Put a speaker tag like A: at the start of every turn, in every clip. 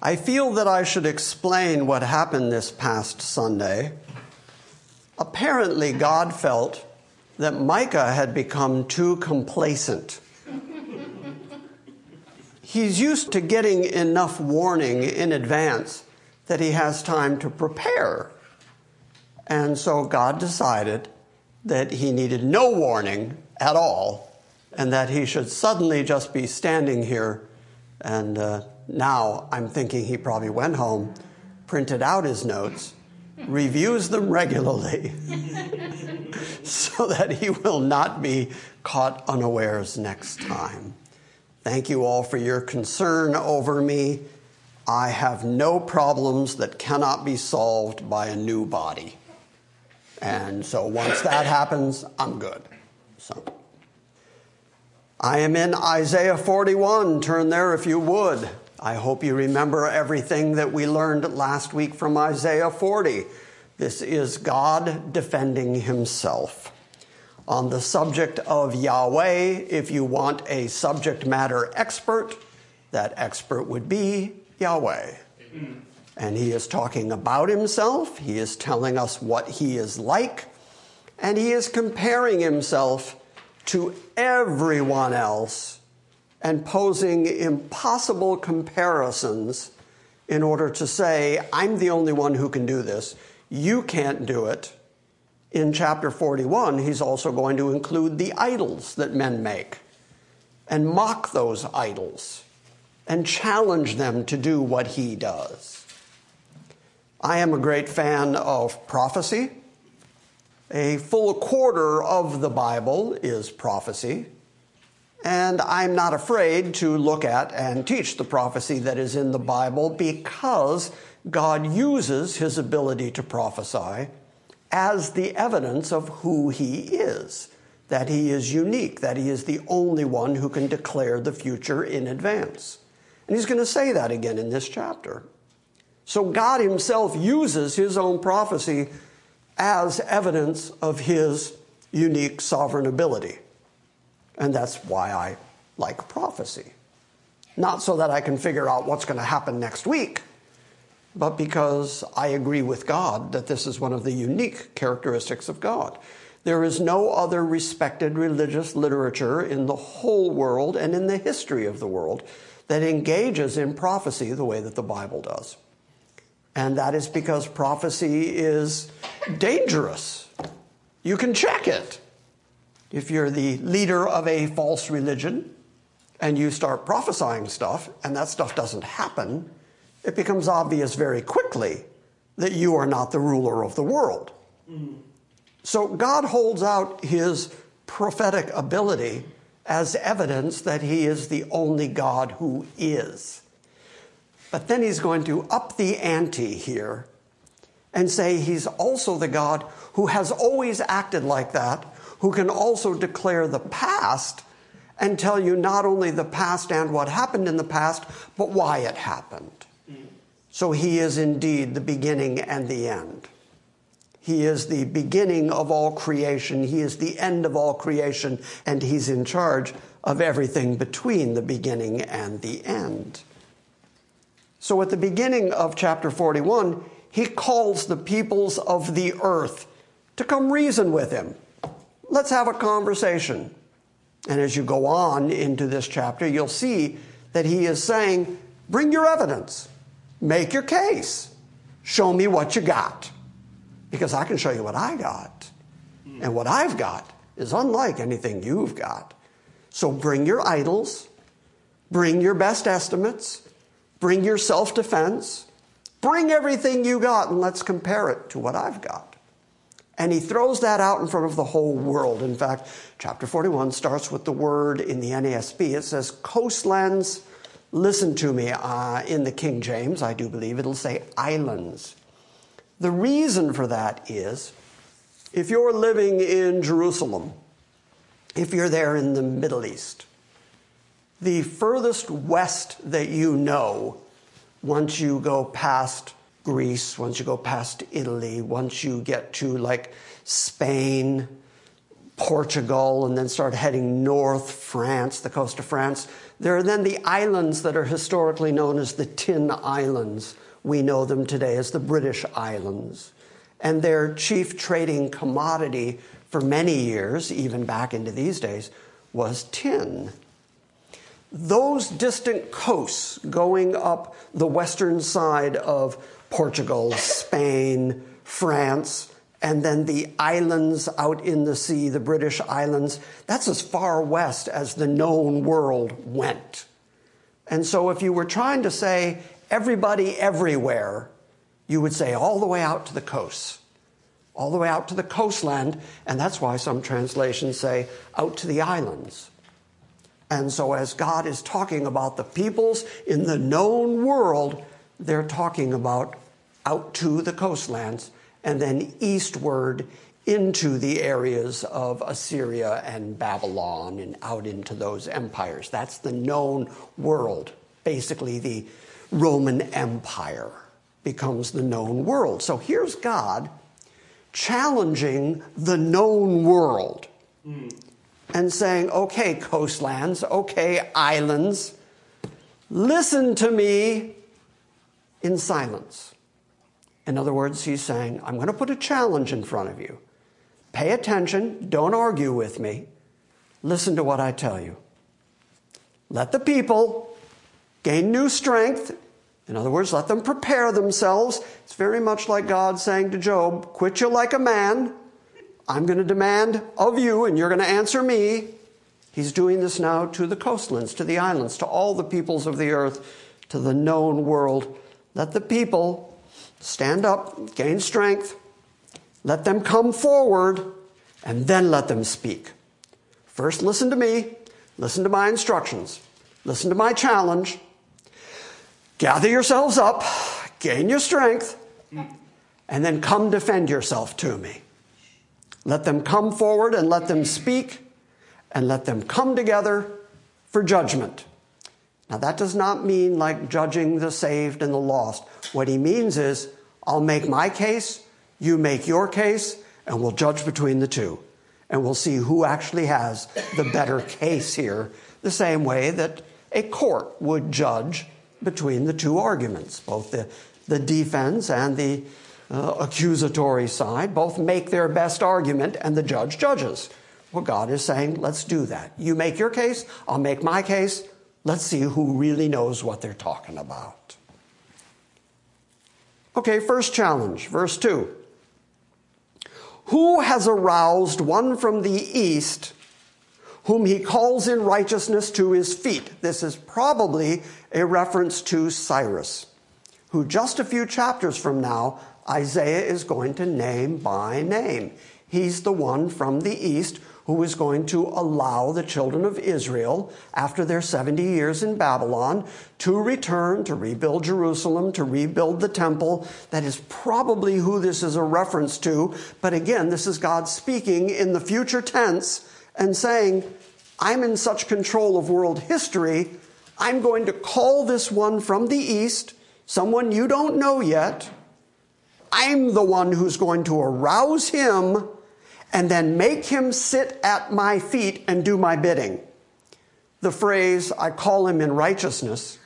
A: I feel that I should explain what happened this past Sunday. Apparently, God felt that Micah had become too complacent. He's used to getting enough warning in advance that he has time to prepare. And so God decided that he needed no warning at all and that he should suddenly just be standing here and uh, now I'm thinking he probably went home, printed out his notes, reviews them regularly, so that he will not be caught unawares next time. Thank you all for your concern over me. I have no problems that cannot be solved by a new body. And so once that happens, I'm good. So I am in Isaiah 41. Turn there if you would. I hope you remember everything that we learned last week from Isaiah 40. This is God defending himself. On the subject of Yahweh, if you want a subject matter expert, that expert would be Yahweh. Mm-hmm. And he is talking about himself, he is telling us what he is like, and he is comparing himself to everyone else and posing impossible comparisons in order to say, I'm the only one who can do this. You can't do it. In chapter 41, he's also going to include the idols that men make and mock those idols and challenge them to do what he does. I am a great fan of prophecy. A full quarter of the Bible is prophecy. And I'm not afraid to look at and teach the prophecy that is in the Bible because God uses his ability to prophesy as the evidence of who he is, that he is unique, that he is the only one who can declare the future in advance. And he's going to say that again in this chapter. So God himself uses his own prophecy as evidence of his unique sovereign ability. And that's why I like prophecy. Not so that I can figure out what's going to happen next week, but because I agree with God that this is one of the unique characteristics of God. There is no other respected religious literature in the whole world and in the history of the world that engages in prophecy the way that the Bible does. And that is because prophecy is dangerous. You can check it. If you're the leader of a false religion and you start prophesying stuff and that stuff doesn't happen, it becomes obvious very quickly that you are not the ruler of the world. Mm. So God holds out his prophetic ability as evidence that he is the only God who is. But then he's going to up the ante here and say he's also the God who has always acted like that who can also declare the past and tell you not only the past and what happened in the past, but why it happened. So he is indeed the beginning and the end. He is the beginning of all creation. He is the end of all creation, and he's in charge of everything between the beginning and the end. So at the beginning of chapter 41, he calls the peoples of the earth to come reason with him. Let's have a conversation. And as you go on into this chapter, you'll see that he is saying, Bring your evidence, make your case, show me what you got. Because I can show you what I got. And what I've got is unlike anything you've got. So bring your idols, bring your best estimates, bring your self defense, bring everything you got, and let's compare it to what I've got. And he throws that out in front of the whole world. In fact, chapter 41 starts with the word in the NASB. It says, coastlands, listen to me, uh, in the King James, I do believe it'll say islands. The reason for that is if you're living in Jerusalem, if you're there in the Middle East, the furthest west that you know, once you go past Greece, once you go past Italy, once you get to like Spain, Portugal, and then start heading north, France, the coast of France, there are then the islands that are historically known as the Tin Islands. We know them today as the British Islands. And their chief trading commodity for many years, even back into these days, was tin. Those distant coasts going up the western side of Portugal, Spain, France, and then the islands out in the sea, the British islands, that's as far west as the known world went. And so if you were trying to say everybody everywhere, you would say all the way out to the coast, all the way out to the coastland, and that's why some translations say out to the islands. And so as God is talking about the peoples in the known world, they're talking about out to the coastlands and then eastward into the areas of Assyria and Babylon and out into those empires. That's the known world. Basically, the Roman Empire becomes the known world. So here's God challenging the known world mm. and saying, okay, coastlands, okay, islands, listen to me in silence. In other words, he's saying, I'm going to put a challenge in front of you. Pay attention, don't argue with me. Listen to what I tell you. Let the people gain new strength. In other words, let them prepare themselves. It's very much like God saying to Job, Quit you like a man. I'm going to demand of you, and you're going to answer me. He's doing this now to the coastlands, to the islands, to all the peoples of the earth, to the known world. Let the people Stand up, gain strength, let them come forward, and then let them speak. First, listen to me, listen to my instructions, listen to my challenge. Gather yourselves up, gain your strength, and then come defend yourself to me. Let them come forward and let them speak, and let them come together for judgment. Now, that does not mean like judging the saved and the lost. What he means is, I'll make my case, you make your case, and we'll judge between the two. And we'll see who actually has the better case here, the same way that a court would judge between the two arguments. Both the, the defense and the uh, accusatory side both make their best argument, and the judge judges. Well, God is saying, let's do that. You make your case, I'll make my case, Let's see who really knows what they're talking about. Okay, first challenge, verse 2. Who has aroused one from the east whom he calls in righteousness to his feet? This is probably a reference to Cyrus, who just a few chapters from now, Isaiah is going to name by name. He's the one from the east who is going to allow the children of Israel, after their 70 years in Babylon, to return, to rebuild Jerusalem, to rebuild the temple. That is probably who this is a reference to. But again, this is God speaking in the future tense and saying, I'm in such control of world history, I'm going to call this one from the east, someone you don't know yet. I'm the one who's going to arouse him and then make him sit at my feet and do my bidding. The phrase, I call him in righteousness,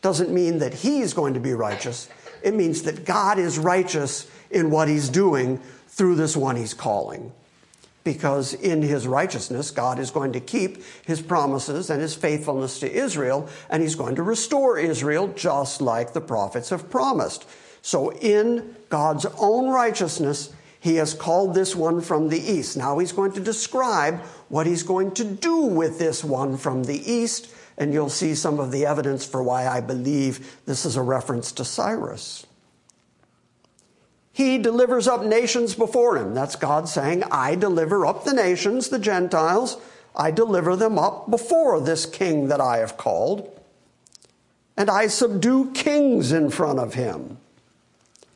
A: doesn't mean that he's going to be righteous. It means that God is righteous in what he's doing through this one he's calling. Because in his righteousness, God is going to keep his promises and his faithfulness to Israel, and he's going to restore Israel just like the prophets have promised. So, in God's own righteousness, he has called this one from the east. Now he's going to describe what he's going to do with this one from the east, and you'll see some of the evidence for why I believe this is a reference to Cyrus. He delivers up nations before him. That's God saying, I deliver up the nations, the Gentiles. I deliver them up before this king that I have called. and I subdue kings in front of him.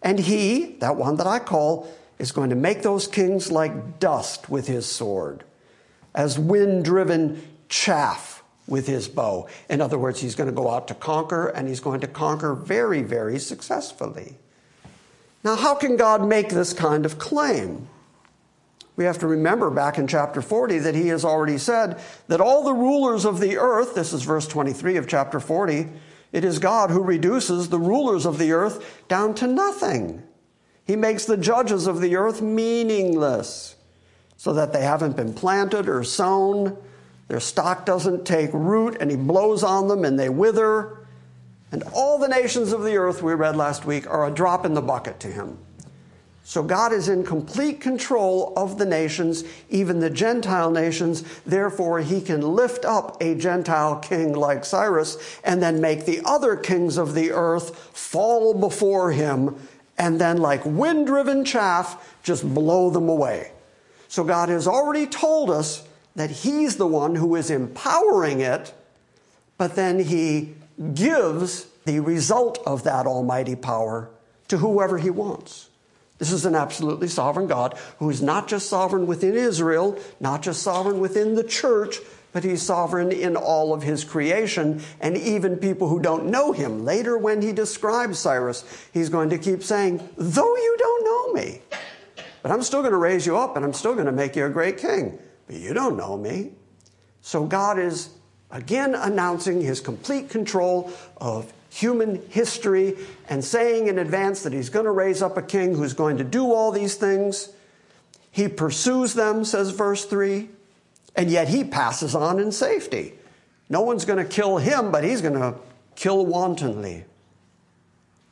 A: And he, that one that I call, is going to make those kings like dust with his sword, as wind driven chaff with his bow. In other words, he's going to go out to conquer, and he's going to conquer very, very successfully. Now, how can God make this kind of claim? We have to remember back in chapter 40 that he has already said that all the rulers of the earth, this is verse 23 of chapter 40, it is God who reduces the rulers of the earth down to nothing. He makes the judges of the earth meaningless so that they haven't been planted or sown. Their stock doesn't take root, and he blows on them and they wither. And all the nations of the earth, we read last week, are a drop in the bucket to him. So God is in complete control of the nations, even the Gentile nations. Therefore, he can lift up a Gentile king like Cyrus and then make the other kings of the earth fall before him and then, like wind driven chaff, just blow them away. So God has already told us that he's the one who is empowering it, but then he gives the result of that almighty power to whoever he wants. This is an absolutely sovereign God who is not just sovereign within Israel, not just sovereign within the church, but he's sovereign in all of his creation and even people who don't know him. Later, when he describes Cyrus, he's going to keep saying, Though you don't know me, but I'm still going to raise you up and I'm still going to make you a great king. But you don't know me. So God is again announcing his complete control of human history and saying in advance that he's going to raise up a king who's going to do all these things. He pursues them, says verse 3, and yet he passes on in safety. No one's going to kill him, but he's going to kill wantonly.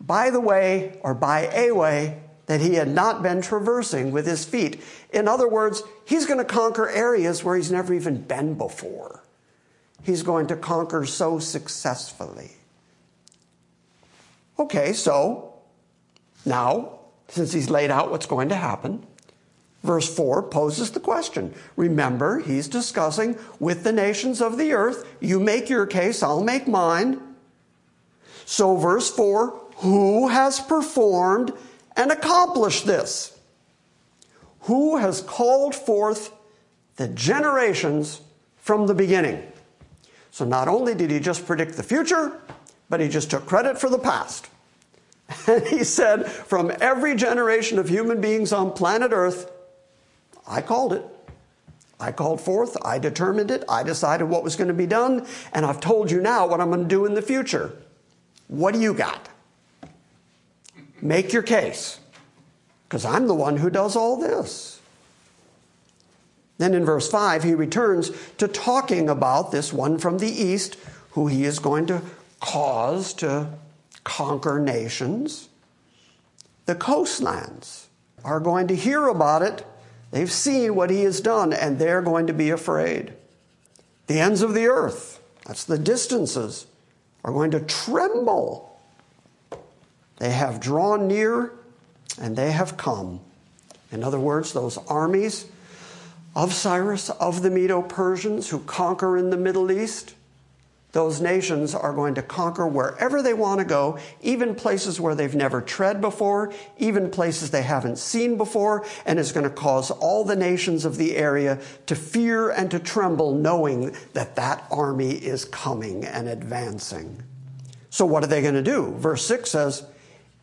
A: By the way, or by a way, that he had not been traversing with his feet. In other words, he's going to conquer areas where he's never even been before. He's going to conquer so successfully. Okay, so now, since he's laid out what's going to happen, verse 4 poses the question. Remember, he's discussing with the nations of the earth. You make your case, I'll make mine. So, verse 4 who has performed and accomplished this? Who has called forth the generations from the beginning? So, not only did he just predict the future, but he just took credit for the past. And he said, From every generation of human beings on planet Earth, I called it. I called forth, I determined it, I decided what was going to be done, and I've told you now what I'm going to do in the future. What do you got? Make your case, because I'm the one who does all this. Then in verse 5, he returns to talking about this one from the east who he is going to cause to conquer nations. The coastlands are going to hear about it. They've seen what he has done, and they're going to be afraid. The ends of the earth, that's the distances, are going to tremble. They have drawn near and they have come. In other words, those armies of Cyrus, of the Medo Persians who conquer in the Middle East, those nations are going to conquer wherever they want to go, even places where they've never tread before, even places they haven't seen before, and is going to cause all the nations of the area to fear and to tremble, knowing that that army is coming and advancing. So, what are they going to do? Verse 6 says,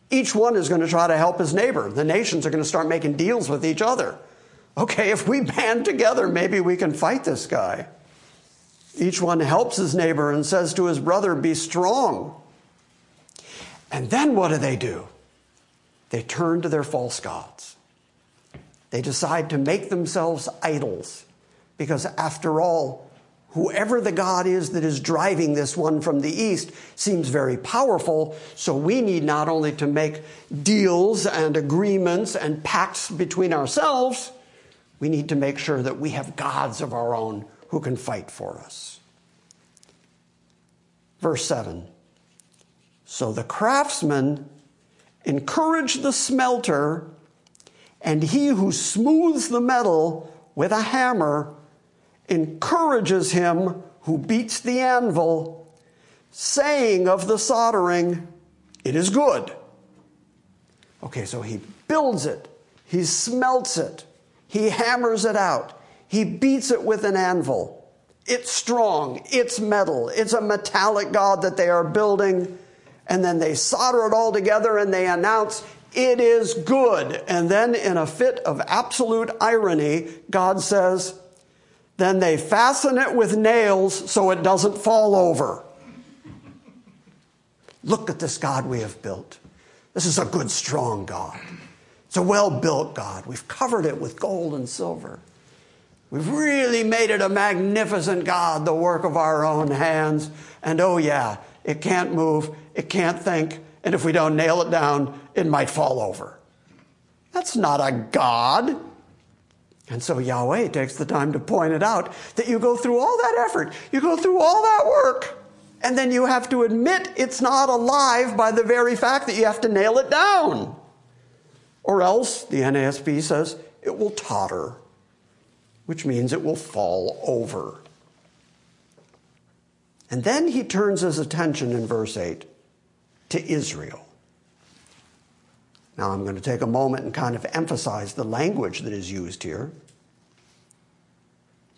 A: each one is going to try to help his neighbor. The nations are going to start making deals with each other. Okay, if we band together, maybe we can fight this guy. Each one helps his neighbor and says to his brother, Be strong. And then what do they do? They turn to their false gods. They decide to make themselves idols because, after all, whoever the God is that is driving this one from the east seems very powerful. So we need not only to make deals and agreements and pacts between ourselves, we need to make sure that we have gods of our own who can fight for us. Verse 7 So the craftsman encouraged the smelter, and he who smooths the metal with a hammer encourages him who beats the anvil, saying of the soldering, It is good. Okay, so he builds it, he smelts it, he hammers it out, he beats it with an anvil. It's strong, it's metal, it's a metallic God that they are building. And then they solder it all together and they announce, It is good. And then, in a fit of absolute irony, God says, Then they fasten it with nails so it doesn't fall over. Look at this God we have built. This is a good, strong God. It's a well built God. We've covered it with gold and silver. We've really made it a magnificent God, the work of our own hands. And oh, yeah, it can't move, it can't think, and if we don't nail it down, it might fall over. That's not a God. And so Yahweh takes the time to point it out that you go through all that effort, you go through all that work, and then you have to admit it's not alive by the very fact that you have to nail it down. Or else, the NASB says, it will totter which means it will fall over. And then he turns his attention in verse 8 to Israel. Now I'm going to take a moment and kind of emphasize the language that is used here.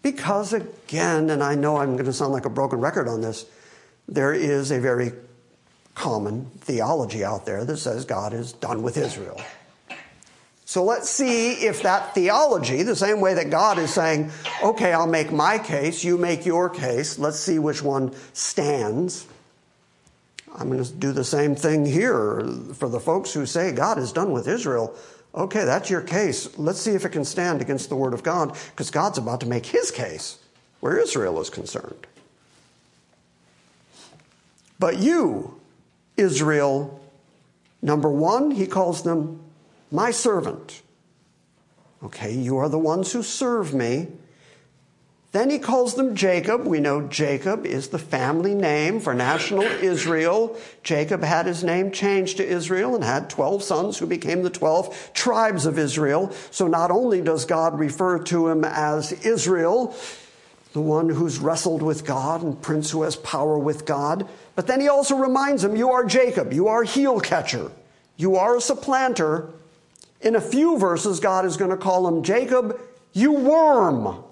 A: Because again, and I know I'm going to sound like a broken record on this, there is a very common theology out there that says God is done with Israel. So let's see if that theology, the same way that God is saying, okay, I'll make my case, you make your case, let's see which one stands. I'm going to do the same thing here for the folks who say God is done with Israel. Okay, that's your case. Let's see if it can stand against the Word of God, because God's about to make his case where Israel is concerned. But you, Israel, number one, he calls them my servant. Okay, you are the ones who serve me. Then he calls them Jacob. We know Jacob is the family name for national Israel. Jacob had his name changed to Israel and had 12 sons who became the 12 tribes of Israel. So not only does God refer to him as Israel, the one who's wrestled with God and prince who has power with God, but then he also reminds him, You are Jacob, you are heel catcher, you are a supplanter, in a few verses, God is going to call him Jacob, you worm.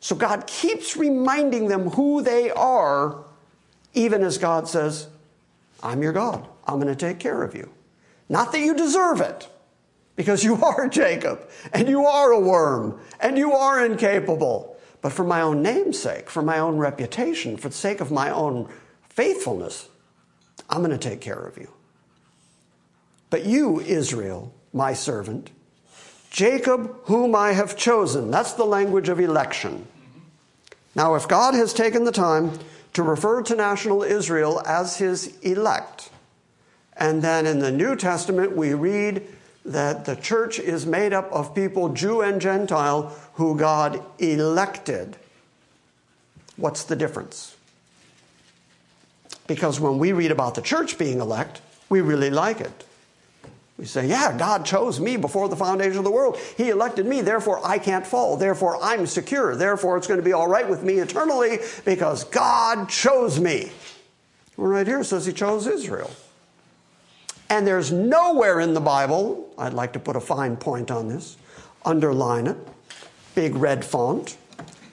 A: So God keeps reminding them who they are, even as God says, I'm your God. I'm going to take care of you. Not that you deserve it, because you are Jacob, and you are a worm, and you are incapable. But for my own name's sake, for my own reputation, for the sake of my own faithfulness, I'm going to take care of you. But you, Israel, my servant, Jacob, whom I have chosen. That's the language of election. Now, if God has taken the time to refer to national Israel as his elect, and then in the New Testament we read that the church is made up of people, Jew and Gentile, who God elected. What's the difference? Because when we read about the church being elect, we really like it. We say, yeah, God chose me before the foundation of the world. He elected me, therefore I can't fall. Therefore I'm secure. Therefore it's going to be all right with me eternally because God chose me. Well, right here says he chose Israel. And there's nowhere in the Bible, I'd like to put a fine point on this, underline it, big red font.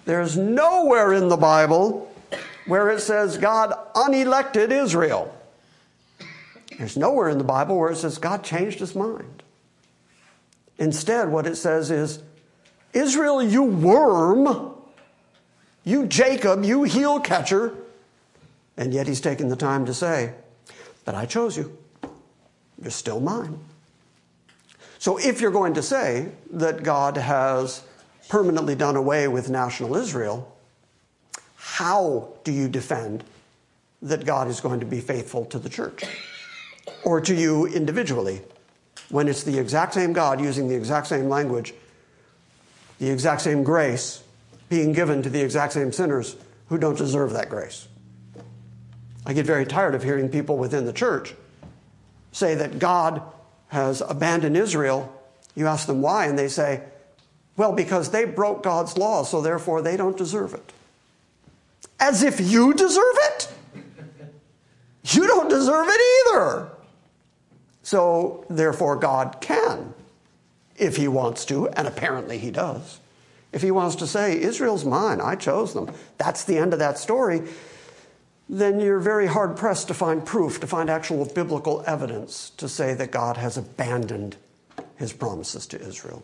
A: There's nowhere in the Bible where it says God unelected Israel. There's nowhere in the Bible where it says God changed his mind. Instead, what it says is, Israel, you worm, you Jacob, you heel catcher. And yet he's taken the time to say, But I chose you. You're still mine. So if you're going to say that God has permanently done away with national Israel, how do you defend that God is going to be faithful to the church? Or to you individually when it's the exact same God using the exact same language, the exact same grace being given to the exact same sinners who don't deserve that grace. I get very tired of hearing people within the church say that God has abandoned Israel. You ask them why, and they say, well, because they broke God's law, so therefore they don't deserve it. As if you deserve it? You don't deserve it either. So, therefore, God can, if He wants to, and apparently He does. If He wants to say, Israel's mine, I chose them, that's the end of that story, then you're very hard pressed to find proof, to find actual biblical evidence to say that God has abandoned His promises to Israel.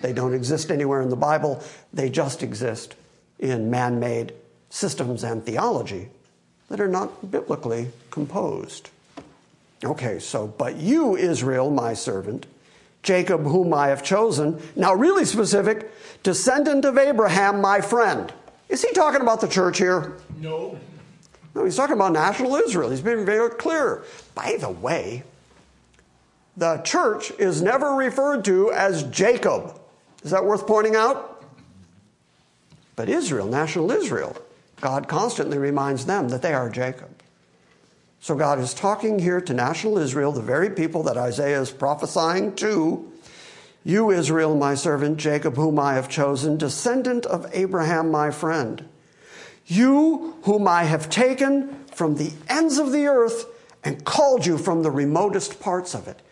A: They don't exist anywhere in the Bible, they just exist in man made systems and theology that are not biblically composed. Okay, so, but you, Israel, my servant, Jacob, whom I have chosen, now really specific, descendant of Abraham, my friend. Is he talking about the church here?
B: No.
A: No, he's talking about national Israel. He's been very clear. By the way, the church is never referred to as Jacob. Is that worth pointing out? But Israel, national Israel, God constantly reminds them that they are Jacob. So God is talking here to national Israel, the very people that Isaiah is prophesying to. You, Israel, my servant, Jacob, whom I have chosen, descendant of Abraham, my friend. You, whom I have taken from the ends of the earth and called you from the remotest parts of it.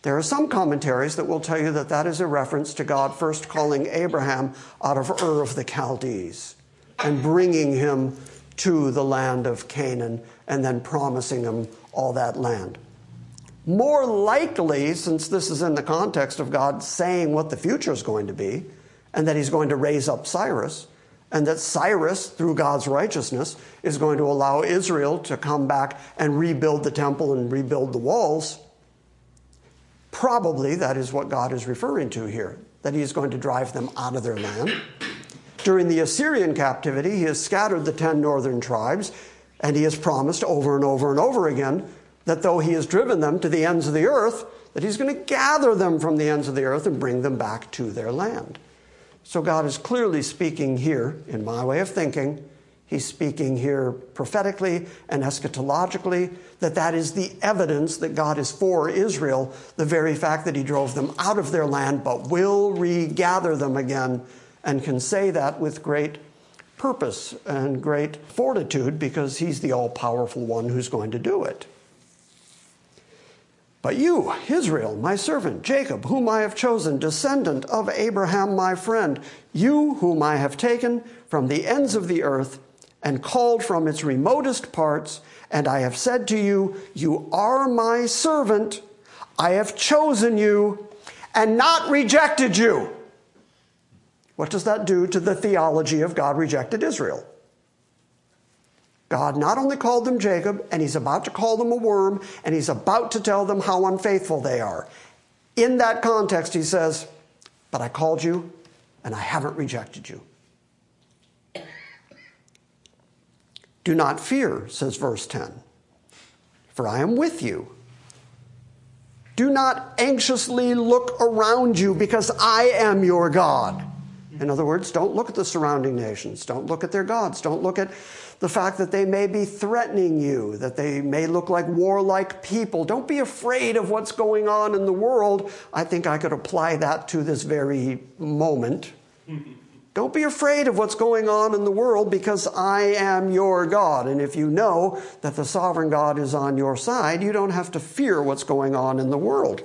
A: There are some commentaries that will tell you that that is a reference to God first calling Abraham out of Ur of the Chaldees and bringing him to the land of Canaan and then promising them all that land. More likely, since this is in the context of God saying what the future is going to be, and that he's going to raise up Cyrus, and that Cyrus, through God's righteousness, is going to allow Israel to come back and rebuild the temple and rebuild the walls. Probably that is what God is referring to here, that he is going to drive them out of their land. During the Assyrian captivity, he has scattered the ten northern tribes, and he has promised over and over and over again that though he has driven them to the ends of the earth, that he's going to gather them from the ends of the earth and bring them back to their land. So God is clearly speaking here, in my way of thinking, he's speaking here prophetically and eschatologically, that that is the evidence that God is for Israel, the very fact that he drove them out of their land, but will regather them again, and can say that with great purpose and great fortitude because he's the all powerful one who's going to do it. But you, Israel, my servant, Jacob, whom I have chosen, descendant of Abraham, my friend, you whom I have taken from the ends of the earth and called from its remotest parts, and I have said to you, You are my servant, I have chosen you and not rejected you. What does that do to the theology of God rejected Israel? God not only called them Jacob, and he's about to call them a worm, and he's about to tell them how unfaithful they are. In that context, he says, But I called you, and I haven't rejected you. Do not fear, says verse 10, for I am with you. Do not anxiously look around you, because I am your God. In other words, don't look at the surrounding nations. Don't look at their gods. Don't look at the fact that they may be threatening you, that they may look like warlike people. Don't be afraid of what's going on in the world. I think I could apply that to this very moment. Don't be afraid of what's going on in the world because I am your God. And if you know that the sovereign God is on your side, you don't have to fear what's going on in the world.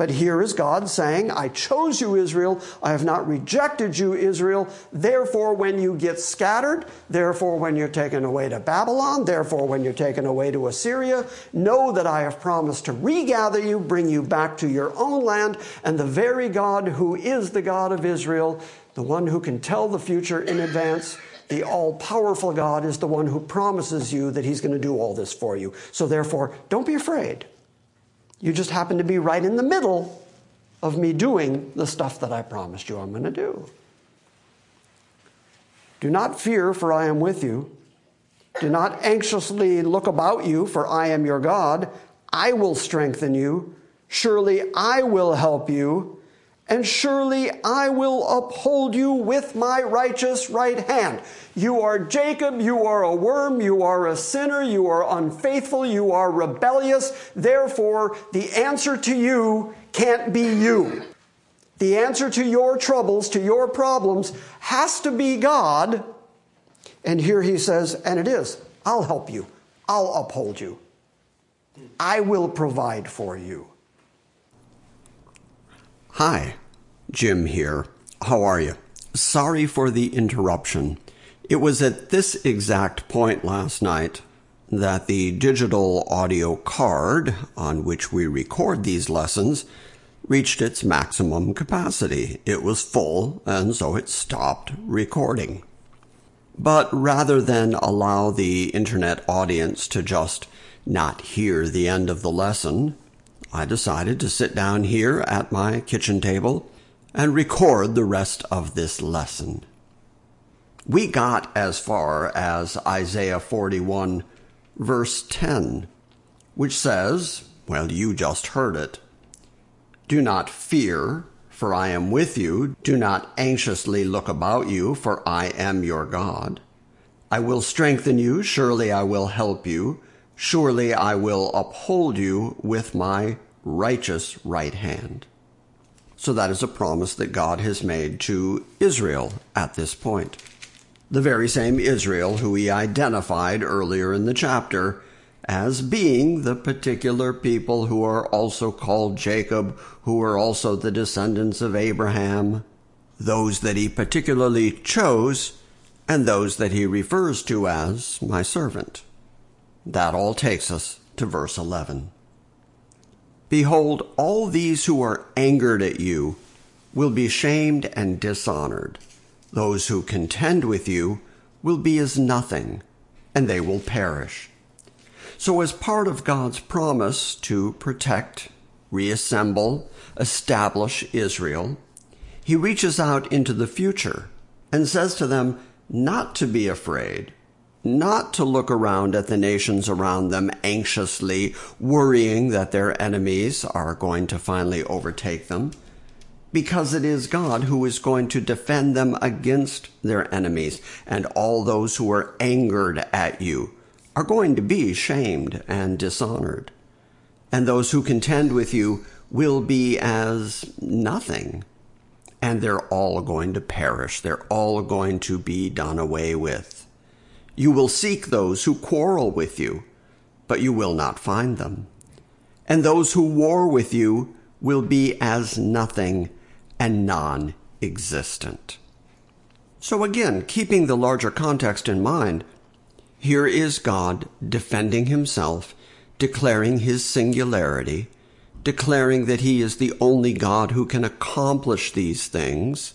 A: But here is God saying, I chose you, Israel. I have not rejected you, Israel. Therefore, when you get scattered, therefore, when you're taken away to Babylon, therefore, when you're taken away to Assyria, know that I have promised to regather you, bring you back to your own land, and the very God who is the God of Israel, the one who can tell the future in advance, the all powerful God is the one who promises you that he's going to do all this for you. So, therefore, don't be afraid. You just happen to be right in the middle of me doing the stuff that I promised you I'm going to do. Do not fear, for I am with you. Do not anxiously look about you, for I am your God. I will strengthen you. Surely I will help you and surely I will uphold you with my righteous right hand. You are Jacob, you are a worm, you are a sinner, you are unfaithful, you are rebellious. Therefore, the answer to you can't be you. The answer to your troubles, to your problems, has to be God. And here he says, and it is, I'll help you. I'll uphold you. I will provide for you. Hi, Jim here. How are you? Sorry for the interruption. It was at this exact point last night that the digital audio card on which we record these lessons reached its maximum capacity. It was full, and so it stopped recording. But rather than allow the internet audience to just not hear the end of the lesson, I decided to sit down here at my kitchen table and record the rest of this lesson. We got as far as Isaiah 41, verse 10, which says, Well, you just heard it. Do not fear, for I am with you. Do not anxiously look about you, for I am your God. I will strengthen you. Surely I will help you. Surely I will uphold you with my righteous right hand. So that is a promise that God has made to Israel at this point. The very same Israel who he identified earlier in the chapter as being the particular people who are also called Jacob, who are also the descendants of Abraham, those that he particularly chose, and those that he refers to as my servant. That all takes us to verse 11. Behold, all these who are angered at you will be shamed and dishonored. Those who contend with you will be as nothing, and they will perish. So, as part of God's promise to protect, reassemble, establish Israel, he reaches out into the future and says to them not to be afraid, not to look around at the nations around them anxiously, worrying that their enemies are going to finally overtake them, because it is God who is going to defend them against their enemies, and all those who are angered at you are going to be shamed and dishonored. And those who contend with you will be as nothing, and they're all going to perish. They're all going to be done away with. You will seek those who quarrel with you, but you will not find them. And those who war with you will be as nothing and non existent. So, again, keeping the larger context in mind, here is God defending himself, declaring his singularity, declaring that he is the only God who can accomplish these things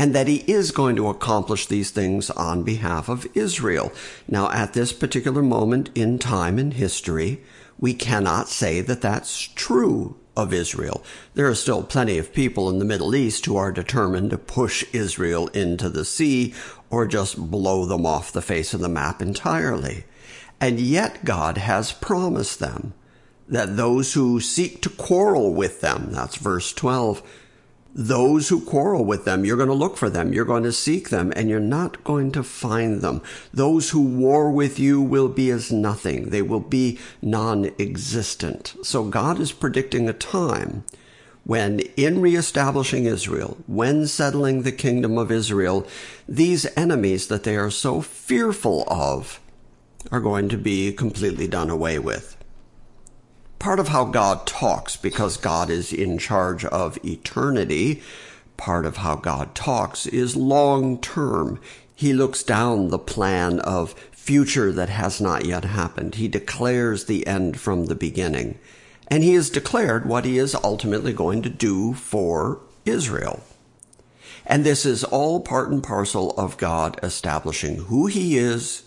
A: and that he is going to accomplish these things on behalf of Israel. Now, at this particular moment in time in history, we cannot say that that's true of Israel. There are still plenty of people in the Middle East who are determined to push Israel into the sea or just blow them off the face of the map entirely. And yet God has promised them that those who seek to quarrel with them, that's verse 12, those who quarrel with them, you're going to look for them, you're going to seek them, and you're not going to find them. Those who war with you will be as nothing. They will be non-existent. So God is predicting a time when in reestablishing Israel, when settling the kingdom of Israel, these enemies that they are so fearful of are going to be completely done away with part of how God talks, because God is in charge of eternity, part of how God talks is long term. He looks down the plan of future that has not yet happened. He declares the end from the beginning. And he has declared what he is ultimately going to do for Israel. And this is all part and parcel of God establishing who he is,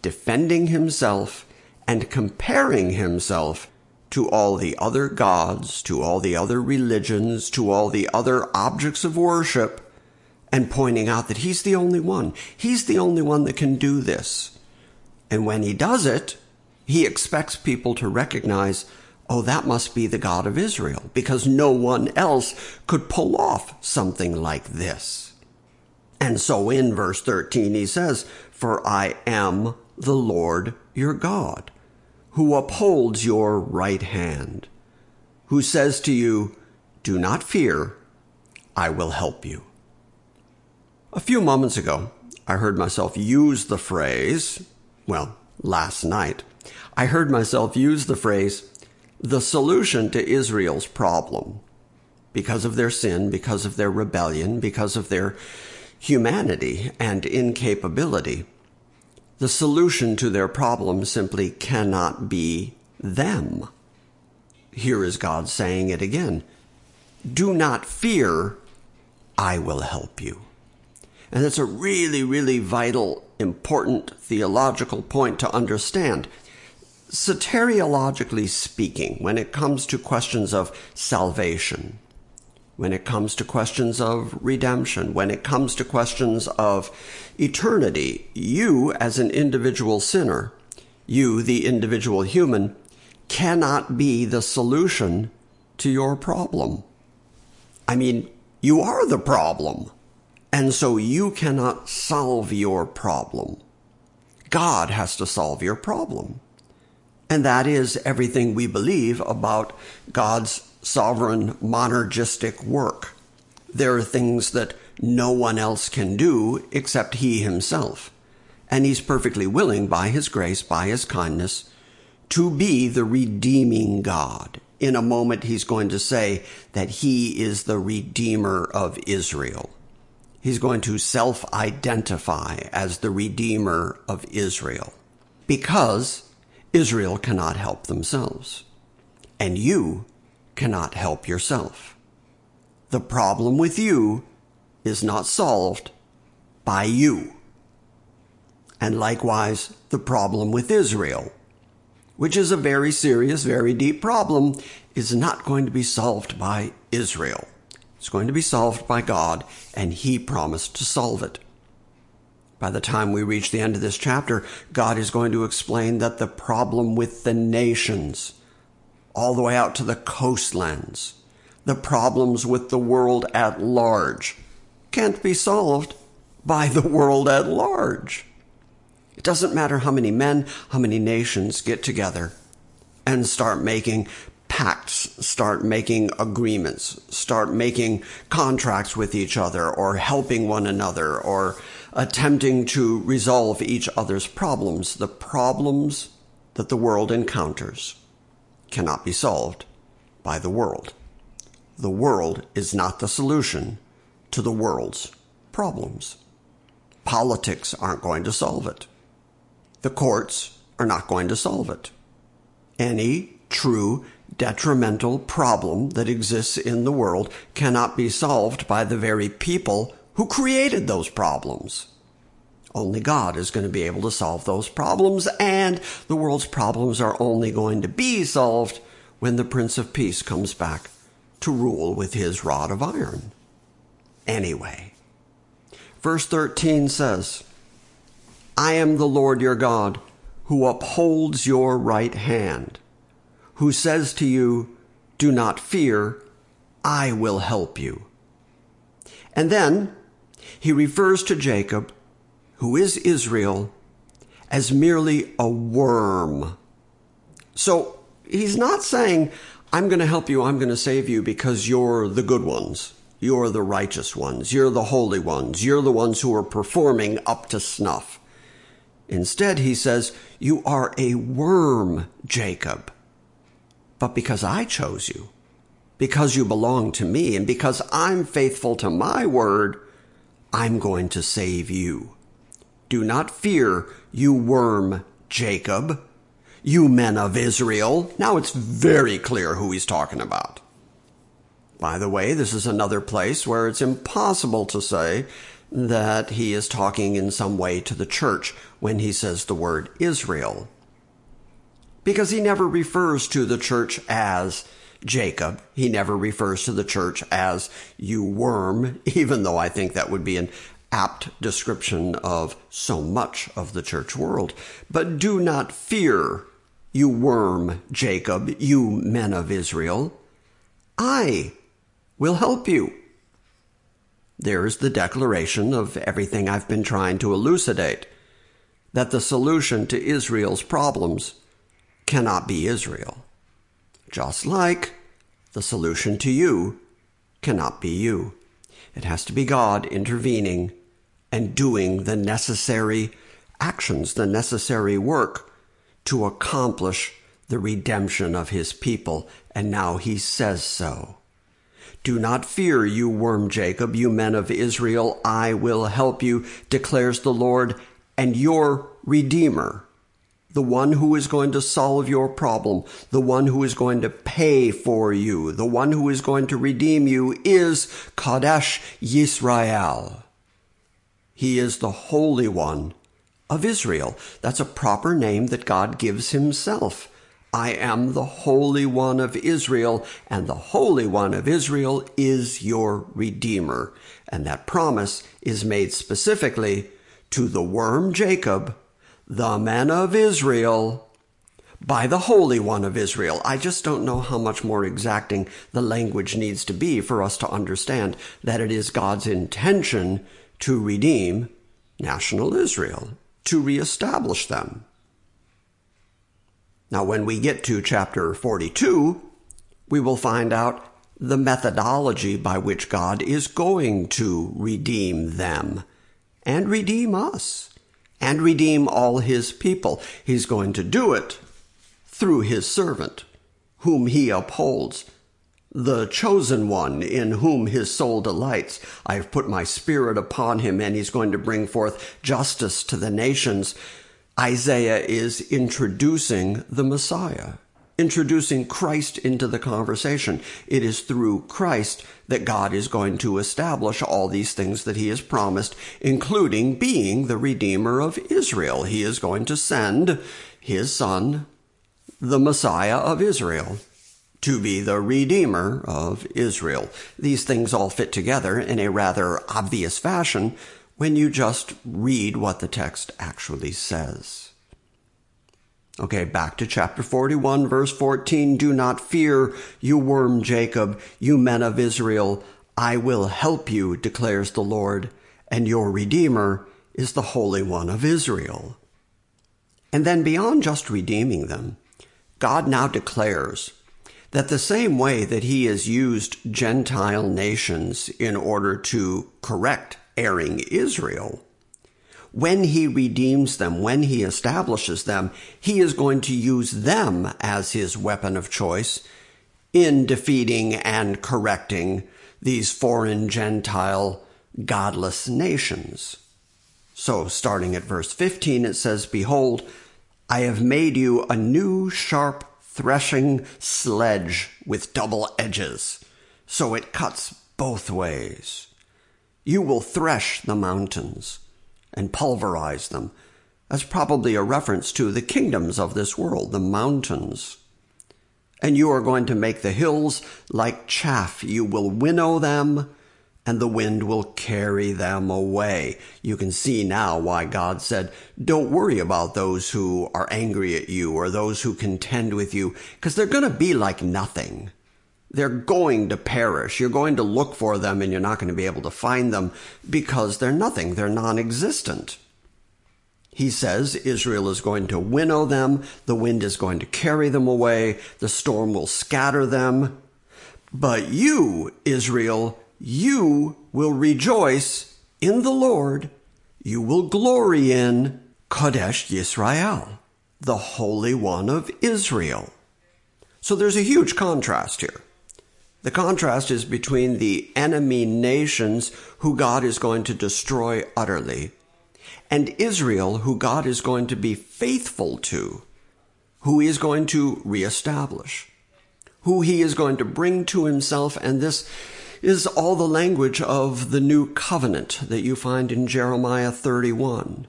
A: defending himself, and comparing himself to all the other gods, to all the other religions, to all the other objects of worship, and pointing out that he's the only one. He's the only one that can do this. And when he does it, he expects people to recognize, oh, that must be the God of Israel, because no one else could pull off something like this. And so in verse 13, he says, For I am the Lord your God who upholds your right hand, who says to you, Do not fear, I will help you. A few moments ago, I heard myself use the phrase, well, last night, I heard myself use the phrase, the solution to Israel's problem, because of their sin, because of their rebellion, because of their humanity and incapability. The solution to their problem simply cannot be them. Here is God saying it again. Do not fear, I will help you. And that's a really, really vital, important theological point to understand. Soteriologically speaking, when it comes to questions of salvation, when it comes to questions of redemption, when it comes to questions of eternity, you as an individual sinner, you, the individual human, cannot be the solution to your problem. I mean, you are the problem. And so you cannot solve your problem. God has to solve your problem. And that is everything we believe about God's sovereign monergistic work. There are things that no one else can do except He Himself. And He's perfectly willing, by His grace, by His kindness, to be the redeeming God. In a moment, He's going to say that He is the Redeemer of Israel. He's going to self identify as the Redeemer of Israel because Israel cannot help themselves. And you cannot help yourself. The problem with you is not solved by you. And likewise, the problem with Israel, which is a very serious, very deep problem, is not going to be solved by Israel. It's going to be solved by God, and He promised to solve it. By the time we reach the end of this chapter, God is going to explain that the problem with the nations, all the way out to the coastlands, the problems with the world at large, can't be solved by the world at large. It doesn't matter how many men, how many nations get together and start making pacts, start making agreements, start making contracts with each other, or helping one another, or attempting to resolve each other's problems. The problems that the world encounters cannot be solved by the world. The world is not the solution to the world's problems. Politics aren't going to solve it. The courts are not going to solve it. Any true detrimental problem that exists in the world cannot be solved by the very people who created those problems. Only God is going to be able to solve those problems, and the world's problems are only going to be solved when the Prince of Peace comes back to rule with his rod of iron. Anyway, verse 13 says, I am the Lord your God who upholds your right hand who says to you, Do not fear, I will help you. And then he refers to Jacob, who is Israel, as merely a worm. So he's not saying, I'm going to help you, I'm going to save you because you're the good ones. You're the righteous ones. You're the holy ones. You're the ones who are performing up to snuff. Instead, he says, You are a worm, Jacob but because I chose you, because you belong to me, and because I'm faithful to my word, I'm going to save you. Do not fear, you worm Jacob, you men of Israel. Now it's very clear who he's talking about. By the way, this is another place where it's impossible to say that he is talking in some way to the church when he says the word Israel because he never refers to the church as Jacob. He never refers to the church as you worm, even though I think that would be an apt description of so much of the church world. But do not fear, you worm Jacob, you men of Israel. I will help you. There's the declaration of everything I've been trying to elucidate that the solution to Israel's problems cannot be Israel. Just like the solution to you cannot be you. It has to be God intervening and doing the necessary actions, the necessary work to accomplish the redemption of his people, and now he says so. Do not fear, you worm Jacob, you men of Israel. I will help you, declares the Lord, and your Redeemer, the one who is going to solve your problem, the one who is going to pay for you, the one who is going to redeem you is Kadesh Yisrael. He is the Holy One of Israel. That's a proper name that God gives himself. I am the Holy One of Israel, and the Holy One of Israel is your Redeemer. And that promise is made specifically to the worm Jacob, the man of Israel, by the Holy One of Israel. I just don't know how much more exacting the language needs to be for us to understand that it is God's intention to redeem national Israel, to reestablish them. Now, when we get to chapter 42, we will find out the methodology by which God is going to redeem them and redeem us and redeem all his people. He's going to do it through his servant, whom he upholds, the chosen one in whom his soul delights. I have put my spirit upon him, and he's going to bring forth justice to the nations. Isaiah is introducing the Messiah, introducing Christ into the conversation. It is through Christ that God is going to establish all these things that he has promised, including being the Redeemer of Israel. He is going to send his son, the Messiah of Israel, to be the Redeemer of Israel. These things all fit together in a rather obvious fashion when you just read what the text actually says. Okay, back to chapter 41, verse 14. Do not fear, you worm Jacob, you men of Israel. I will help you, declares the Lord, and your Redeemer is the Holy One of Israel. And then beyond just redeeming them, God now declares that the same way that he has used Gentile nations in order to correct erring Israel, when he redeems them, when he establishes them, he is going to use them as his weapon of choice in defeating and correcting these foreign Gentile godless nations. So, starting at verse 15, it says, Behold, I have made you a new sharp threshing sledge with double edges, so it cuts both ways. You will thresh the mountains and pulverize them. That's probably a reference to the kingdoms of this world, the mountains. And you are going to make the hills like chaff. You will winnow them and the wind will carry them away. You can see now why God said, don't worry about those who are angry at you or those who contend with you, because they're going to be like nothing. They're going to perish. You're going to look for them and you're not going to be able to find them because they're nothing. They're non-existent. He says Israel is going to winnow them. The wind is going to carry them away. The storm will scatter them. But you, Israel, you will rejoice in the Lord. You will glory in Kadesh Yisrael, the Holy One of Israel. So there's a huge contrast here. The contrast is between the enemy nations who God is going to destroy utterly and Israel who God is going to be faithful to, who he is going to reestablish, who he is going to bring to himself. And this is all the language of the new covenant that you find in Jeremiah 31.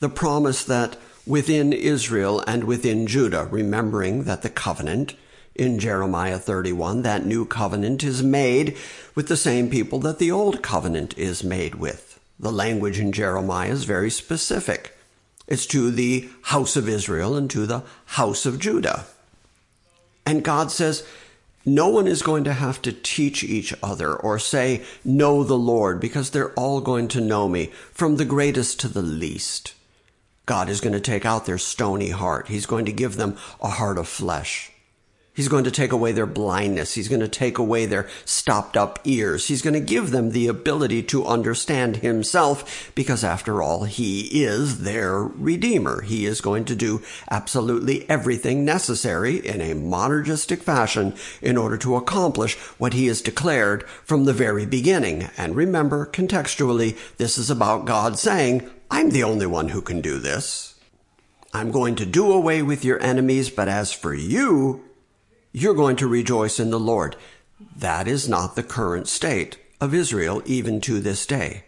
A: The promise that within Israel and within Judah, remembering that the covenant in Jeremiah 31, that new covenant is made with the same people that the old covenant is made with. The language in Jeremiah is very specific. It's to the house of Israel and to the house of Judah. And God says, no one is going to have to teach each other or say, know the Lord, because they're all going to know me, from the greatest to the least. God is going to take out their stony heart. He's going to give them a heart of flesh. He's going to take away their blindness. He's going to take away their stopped up ears. He's going to give them the ability to understand himself because after all, he is their redeemer. He is going to do absolutely everything necessary in a monergistic fashion in order to accomplish what he has declared from the very beginning. And remember, contextually, this is about God saying, I'm the only one who can do this. I'm going to do away with your enemies, but as for you, you're going to rejoice in the Lord. That is not the current state of Israel even to this day.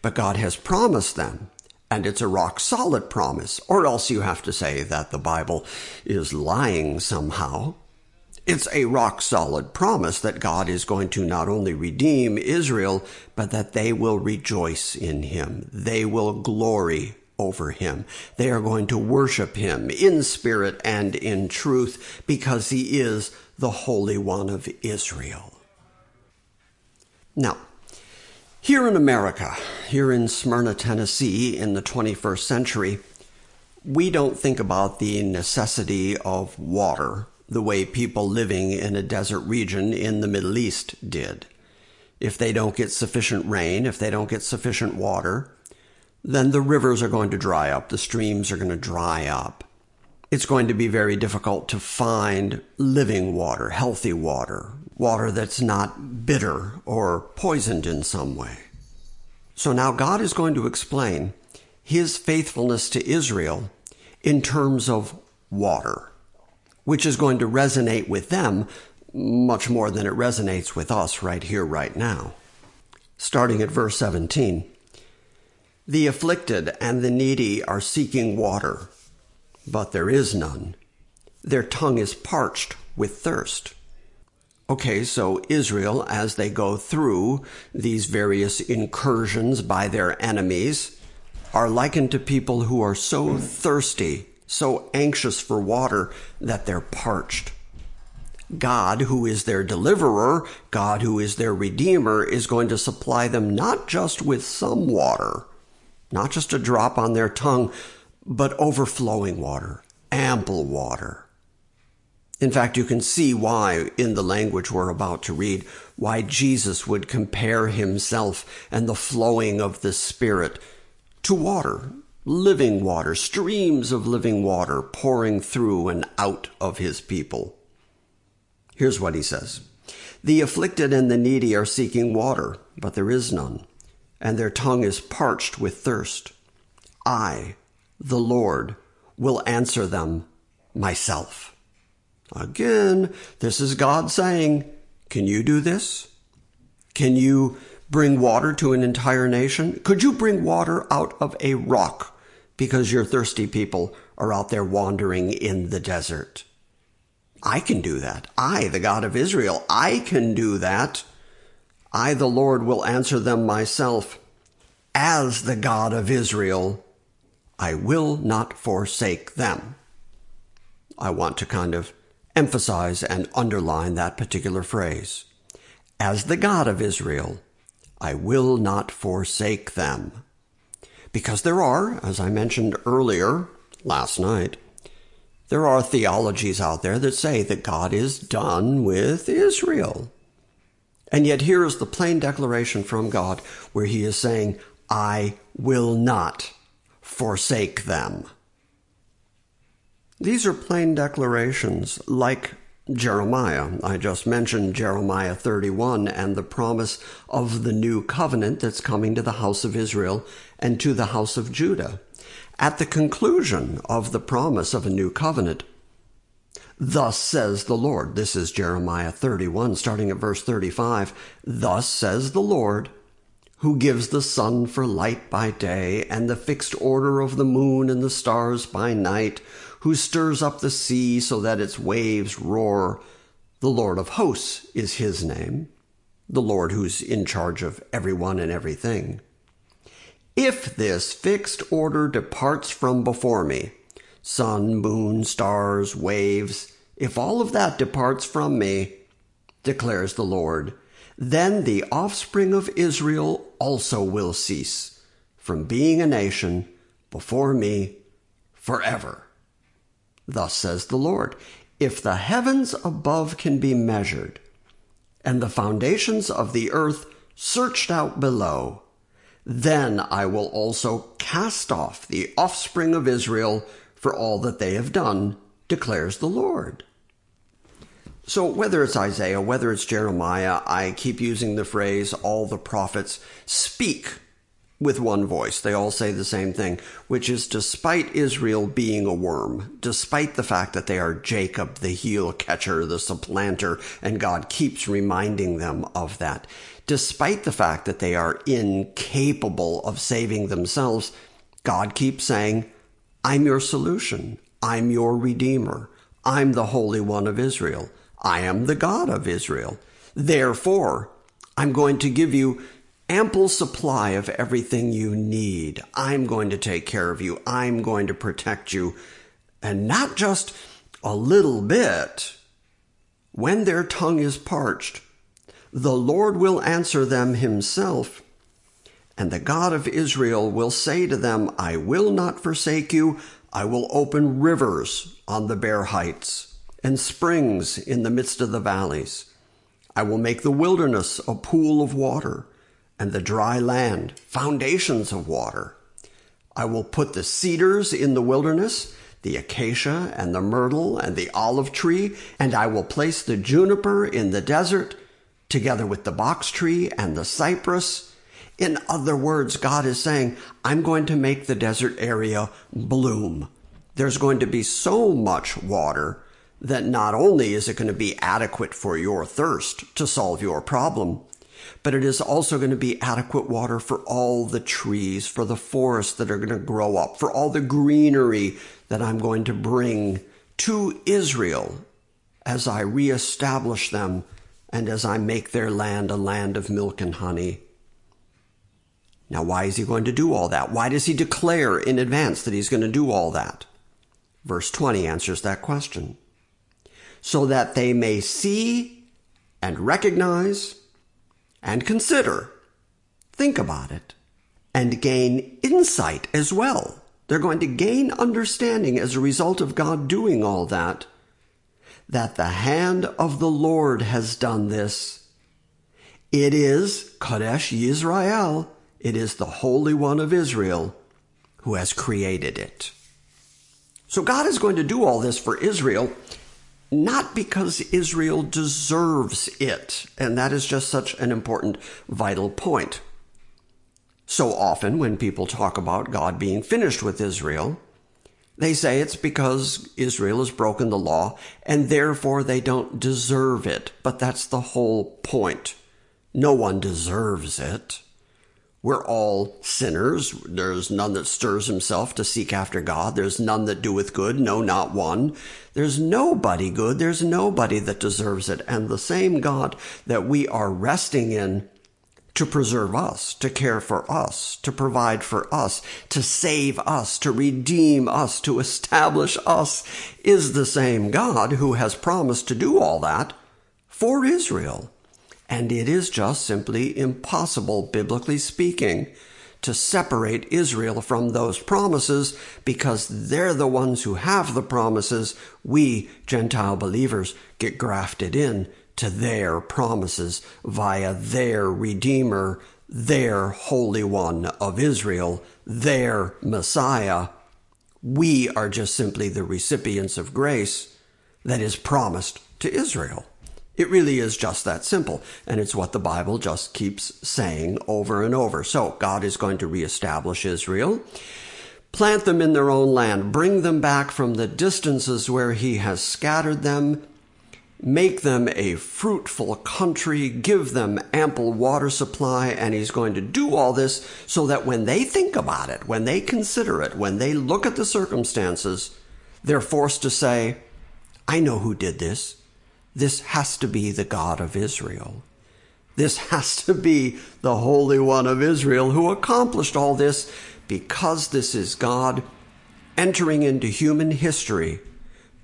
A: But God has promised them, and it's a rock solid promise, or else you have to say that the Bible is lying somehow. It's a rock solid promise that God is going to not only redeem Israel, but that they will rejoice in him. They will glory over him. They are going to worship him in spirit and in truth because he is the Holy One of Israel. Now, here in America, here in Smyrna, Tennessee, in the 21st century, we don't think about the necessity of water the way people living in a desert region in the Middle East did. If they don't get sufficient rain, if they don't get sufficient water, then the rivers are going to dry up, the streams are going to dry up. It's going to be very difficult to find living water, healthy water, water that's not bitter or poisoned in some way. So now God is going to explain his faithfulness to Israel in terms of water, which is going to resonate with them much more than it resonates with us right here, right now. Starting at verse 17. The afflicted and the needy are seeking water, but there is none. Their tongue is parched with thirst. Okay, so Israel, as they go through these various incursions by their enemies, are likened to people who are so thirsty, so anxious for water that they're parched. God, who is their deliverer, God, who is their redeemer, is going to supply them not just with some water, not just a drop on their tongue, but overflowing water, ample water. In fact, you can see why, in the language we're about to read, why Jesus would compare himself and the flowing of the Spirit to water, living water, streams of living water pouring through and out of his people. Here's what he says The afflicted and the needy are seeking water, but there is none and their tongue is parched with thirst. I, the Lord, will answer them myself. Again, this is God saying, Can you do this? Can you bring water to an entire nation? Could you bring water out of a rock because your thirsty people are out there wandering in the desert? I can do that. I, the God of Israel, I can do that. I, the Lord, will answer them myself. As the God of Israel, I will not forsake them. I want to kind of emphasize and underline that particular phrase. As the God of Israel, I will not forsake them. Because there are, as I mentioned earlier last night, there are theologies out there that say that God is done with Israel. And yet here is the plain declaration from God where he is saying, I will not forsake them. These are plain declarations like Jeremiah. I just mentioned Jeremiah 31 and the promise of the new covenant that's coming to the house of Israel and to the house of Judah. At the conclusion of the promise of a new covenant, Thus says the Lord. This is Jeremiah 31, starting at verse 35. Thus says the Lord, who gives the sun for light by day, and the fixed order of the moon and the stars by night, who stirs up the sea so that its waves roar. The Lord of hosts is his name, the Lord who's in charge of everyone and everything. If this fixed order departs from before me, sun, moon, stars, waves, if all of that departs from me, declares the Lord, then the offspring of Israel also will cease from being a nation before me forever. Thus says the Lord. If the heavens above can be measured, and the foundations of the earth searched out below, then I will also cast off the offspring of Israel for all that they have done, declares the Lord. So whether it's Isaiah, whether it's Jeremiah, I keep using the phrase, all the prophets speak with one voice. They all say the same thing, which is despite Israel being a worm, despite the fact that they are Jacob, the heel catcher, the supplanter, and God keeps reminding them of that, despite the fact that they are incapable of saving themselves, God keeps saying, I'm your solution. I'm your redeemer. I'm the Holy One of Israel. I am the God of Israel. Therefore, I'm going to give you ample supply of everything you need. I'm going to take care of you. I'm going to protect you. And not just a little bit. When their tongue is parched, the Lord will answer them himself. And the God of Israel will say to them, I will not forsake you. I will open rivers on the bare heights and springs in the midst of the valleys. I will make the wilderness a pool of water and the dry land, foundations of water. I will put the cedars in the wilderness, the acacia and the myrtle and the olive tree, and I will place the juniper in the desert, together with the box tree and the cypress. In other words, God is saying, I'm going to make the desert area bloom. There's going to be so much water that not only is it going to be adequate for your thirst to solve your problem, but it is also going to be adequate water for all the trees, for the forests that are going to grow up, for all the greenery that I'm going to bring to Israel as I reestablish them and as I make their land a land of milk and honey. Now, why is he going to do all that? Why does he declare in advance that he's going to do all that? Verse 20 answers that question. So that they may see and recognize and consider, think about it, and gain insight as well. They're going to gain understanding as a result of God doing all that, that the hand of the Lord has done this. It is Kadesh Yisrael, it is the Holy One of Israel who has created it. So God is going to do all this for Israel not because Israel deserves it. And that is just such an important, vital point. So often, when people talk about God being finished with Israel, they say it's because Israel has broken the law and therefore they don't deserve it. But that's the whole point. No one deserves it. We're all sinners. There's none that stirs himself to seek after God. There's none that doeth good. No, not one. There's nobody good. There's nobody that deserves it. And the same God that we are resting in to preserve us, to care for us, to provide for us, to save us, to redeem us, to establish us is the same God who has promised to do all that for Israel. And it is just simply impossible, biblically speaking, to separate Israel from those promises because they're the ones who have the promises. We, Gentile believers, get grafted in to their promises via their Redeemer, their Holy One of Israel, their Messiah. We are just simply the recipients of grace that is promised to Israel. It really is just that simple. And it's what the Bible just keeps saying over and over. So God is going to reestablish Israel, plant them in their own land, bring them back from the distances where he has scattered them, make them a fruitful country, give them ample water supply, and he's going to do all this so that when they think about it, when they consider it, when they look at the circumstances, they're forced to say, I know who did this. This has to be the God of Israel. This has to be the Holy One of Israel who accomplished all this because this is God entering into human history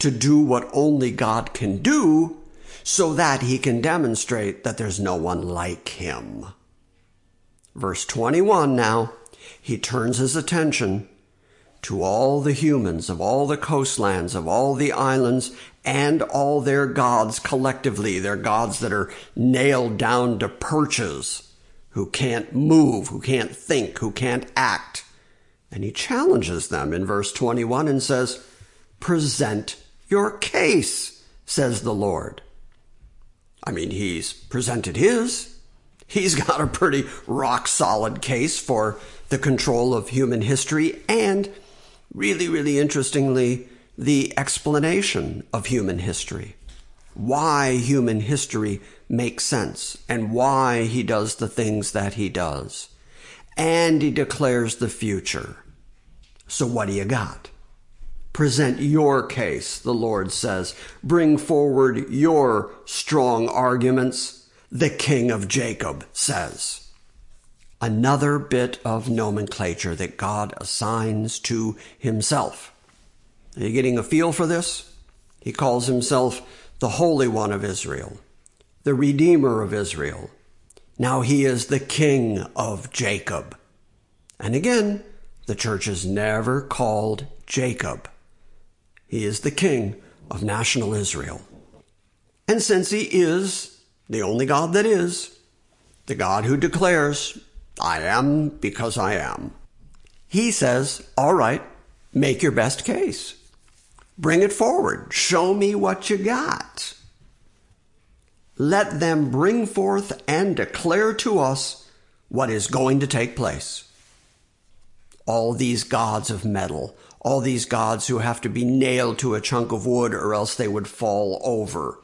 A: to do what only God can do so that he can demonstrate that there's no one like him. Verse 21 now, he turns his attention to all the humans of all the coastlands, of all the islands, and all their gods collectively, their gods that are nailed down to perches, who can't move, who can't think, who can't act. And he challenges them in verse 21 and says, Present your case, says the Lord. I mean, he's presented his. He's got a pretty rock solid case for the control of human history and really, really interestingly, the explanation of human history. Why human history makes sense and why he does the things that he does. And he declares the future. So what do you got? Present your case, the Lord says. Bring forward your strong arguments, the King of Jacob says another bit of nomenclature that God assigns to himself. Are you getting a feel for this? He calls himself the Holy One of Israel, the Redeemer of Israel. Now he is the King of Jacob. And again, the church is never called Jacob. He is the King of national Israel. And since he is the only God that is, the God who declares, I am because I am. He says, all right, make your best case. Bring it forward. Show me what you got. Let them bring forth and declare to us what is going to take place. All these gods of metal, all these gods who have to be nailed to a chunk of wood or else they would fall over.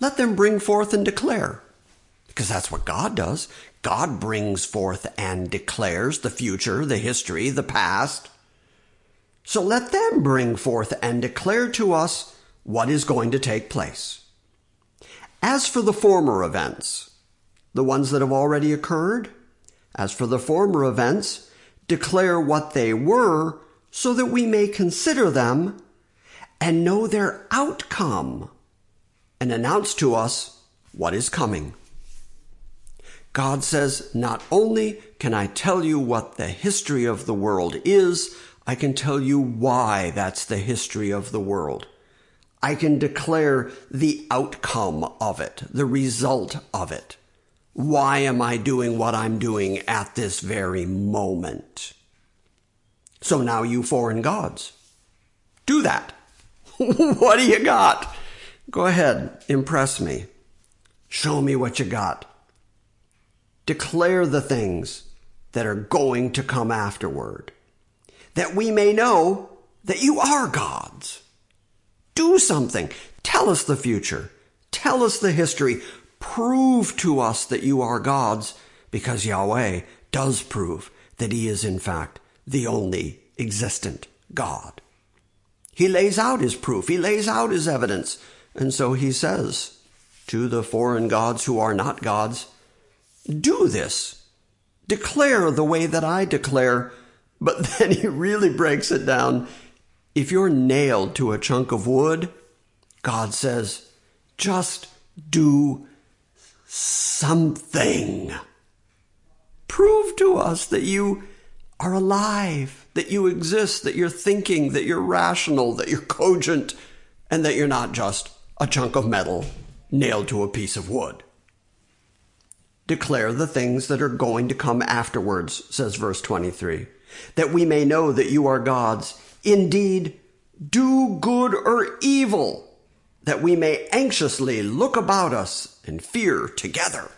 A: Let them bring forth and declare. Because that's what God does. God brings forth and declares the future, the history, the past. So let them bring forth and declare to us what is going to take place. As for the former events, the ones that have already occurred, as for the former events, declare what they were so that we may consider them and know their outcome and announce to us what is coming. God says, not only can I tell you what the history of the world is, I can tell you why that's the history of the world. I can declare the outcome of it, the result of it. Why am I doing what I'm doing at this very moment? So now you foreign gods, do that. what do you got? Go ahead, impress me. Show me what you got. Declare the things that are going to come afterward, that we may know that you are gods. Do something. Tell us the future. Tell us the history. Prove to us that you are gods, because Yahweh does prove that He is, in fact, the only existent God. He lays out His proof. He lays out His evidence. And so He says to the foreign gods who are not gods, do this. Declare the way that I declare. But then he really breaks it down. If you're nailed to a chunk of wood, God says, just do something. Prove to us that you are alive, that you exist, that you're thinking, that you're rational, that you're cogent, and that you're not just a chunk of metal nailed to a piece of wood declare the things that are going to come afterwards, says verse 23, that we may know that you are gods. Indeed, do good or evil, that we may anxiously look about us and fear together.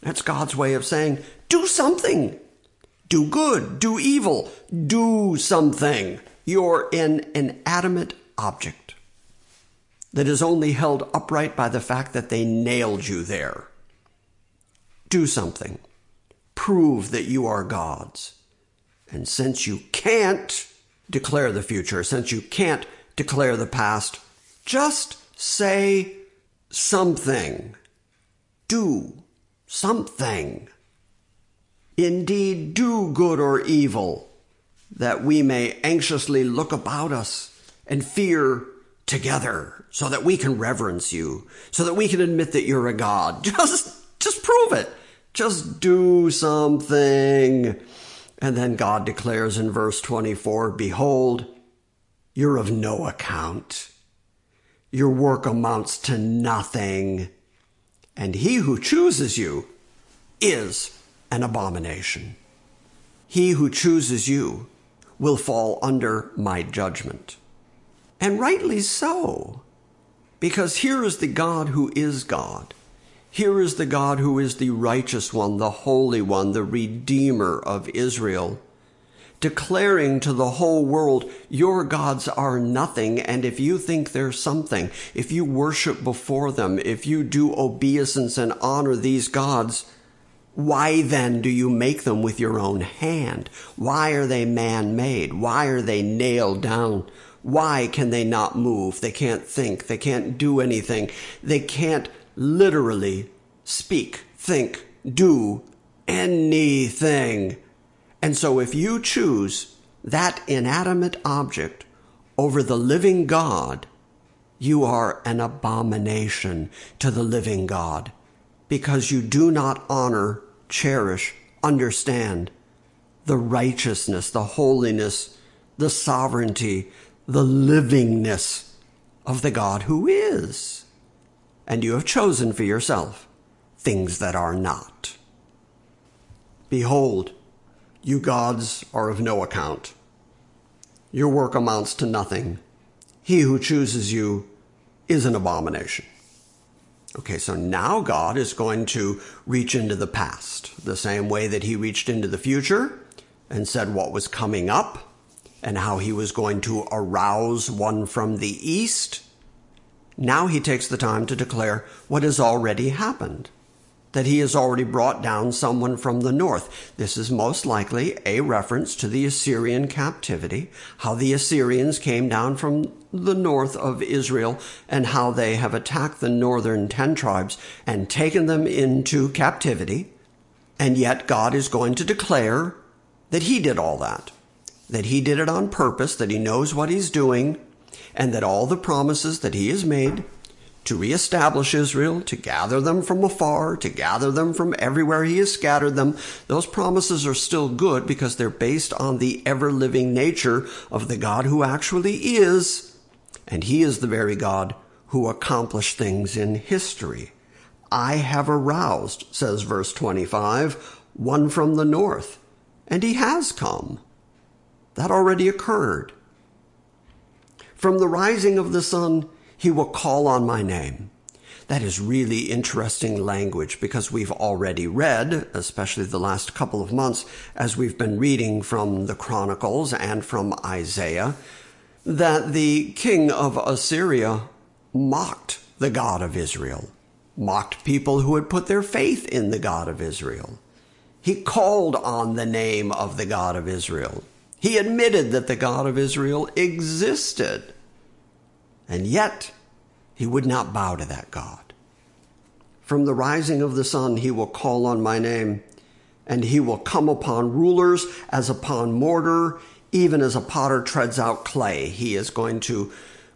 A: That's God's way of saying, do something. Do good, do evil, do something. You're an inanimate object that is only held upright by the fact that they nailed you there. Do something. Prove that you are gods. And since you can't declare the future, since you can't declare the past, just say something. Do something. Indeed, do good or evil, that we may anxiously look about us and fear together, so that we can reverence you, so that we can admit that you're a God. Just, just prove it. Just do something. And then God declares in verse 24, Behold, you're of no account. Your work amounts to nothing. And he who chooses you is an abomination. He who chooses you will fall under my judgment. And rightly so, because here is the God who is God. Here is the God who is the righteous one, the holy one, the redeemer of Israel, declaring to the whole world, your gods are nothing, and if you think they're something, if you worship before them, if you do obeisance and honor these gods, why then do you make them with your own hand? Why are they man made? Why are they nailed down? Why can they not move? They can't think. They can't do anything. They can't literally speak, think, do anything. And so if you choose that inanimate object over the living God, you are an abomination to the living God because you do not honor, cherish, understand the righteousness, the holiness, the sovereignty, the livingness of the God who is and you have chosen for yourself things that are not. Behold, you gods are of no account. Your work amounts to nothing. He who chooses you is an abomination. Okay, so now God is going to reach into the past, the same way that he reached into the future and said what was coming up and how he was going to arouse one from the east now he takes the time to declare what has already happened. That he has already brought down someone from the north. This is most likely a reference to the Assyrian captivity, how the Assyrians came down from the north of Israel and how they have attacked the northern ten tribes and taken them into captivity. And yet God is going to declare that he did all that, that he did it on purpose, that he knows what he's doing, and that all the promises that he has made to reestablish Israel, to gather them from afar, to gather them from everywhere he has scattered them, those promises are still good because they're based on the ever living nature of the God who actually is, and he is the very God who accomplished things in history. I have aroused, says verse 25, one from the north, and he has come. That already occurred. From the rising of the sun, he will call on my name. That is really interesting language because we've already read, especially the last couple of months, as we've been reading from the Chronicles and from Isaiah, that the king of Assyria mocked the God of Israel, mocked people who had put their faith in the God of Israel. He called on the name of the God of Israel. He admitted that the God of Israel existed. And yet, he would not bow to that God. From the rising of the sun, he will call on my name, and he will come upon rulers as upon mortar, even as a potter treads out clay. He is going to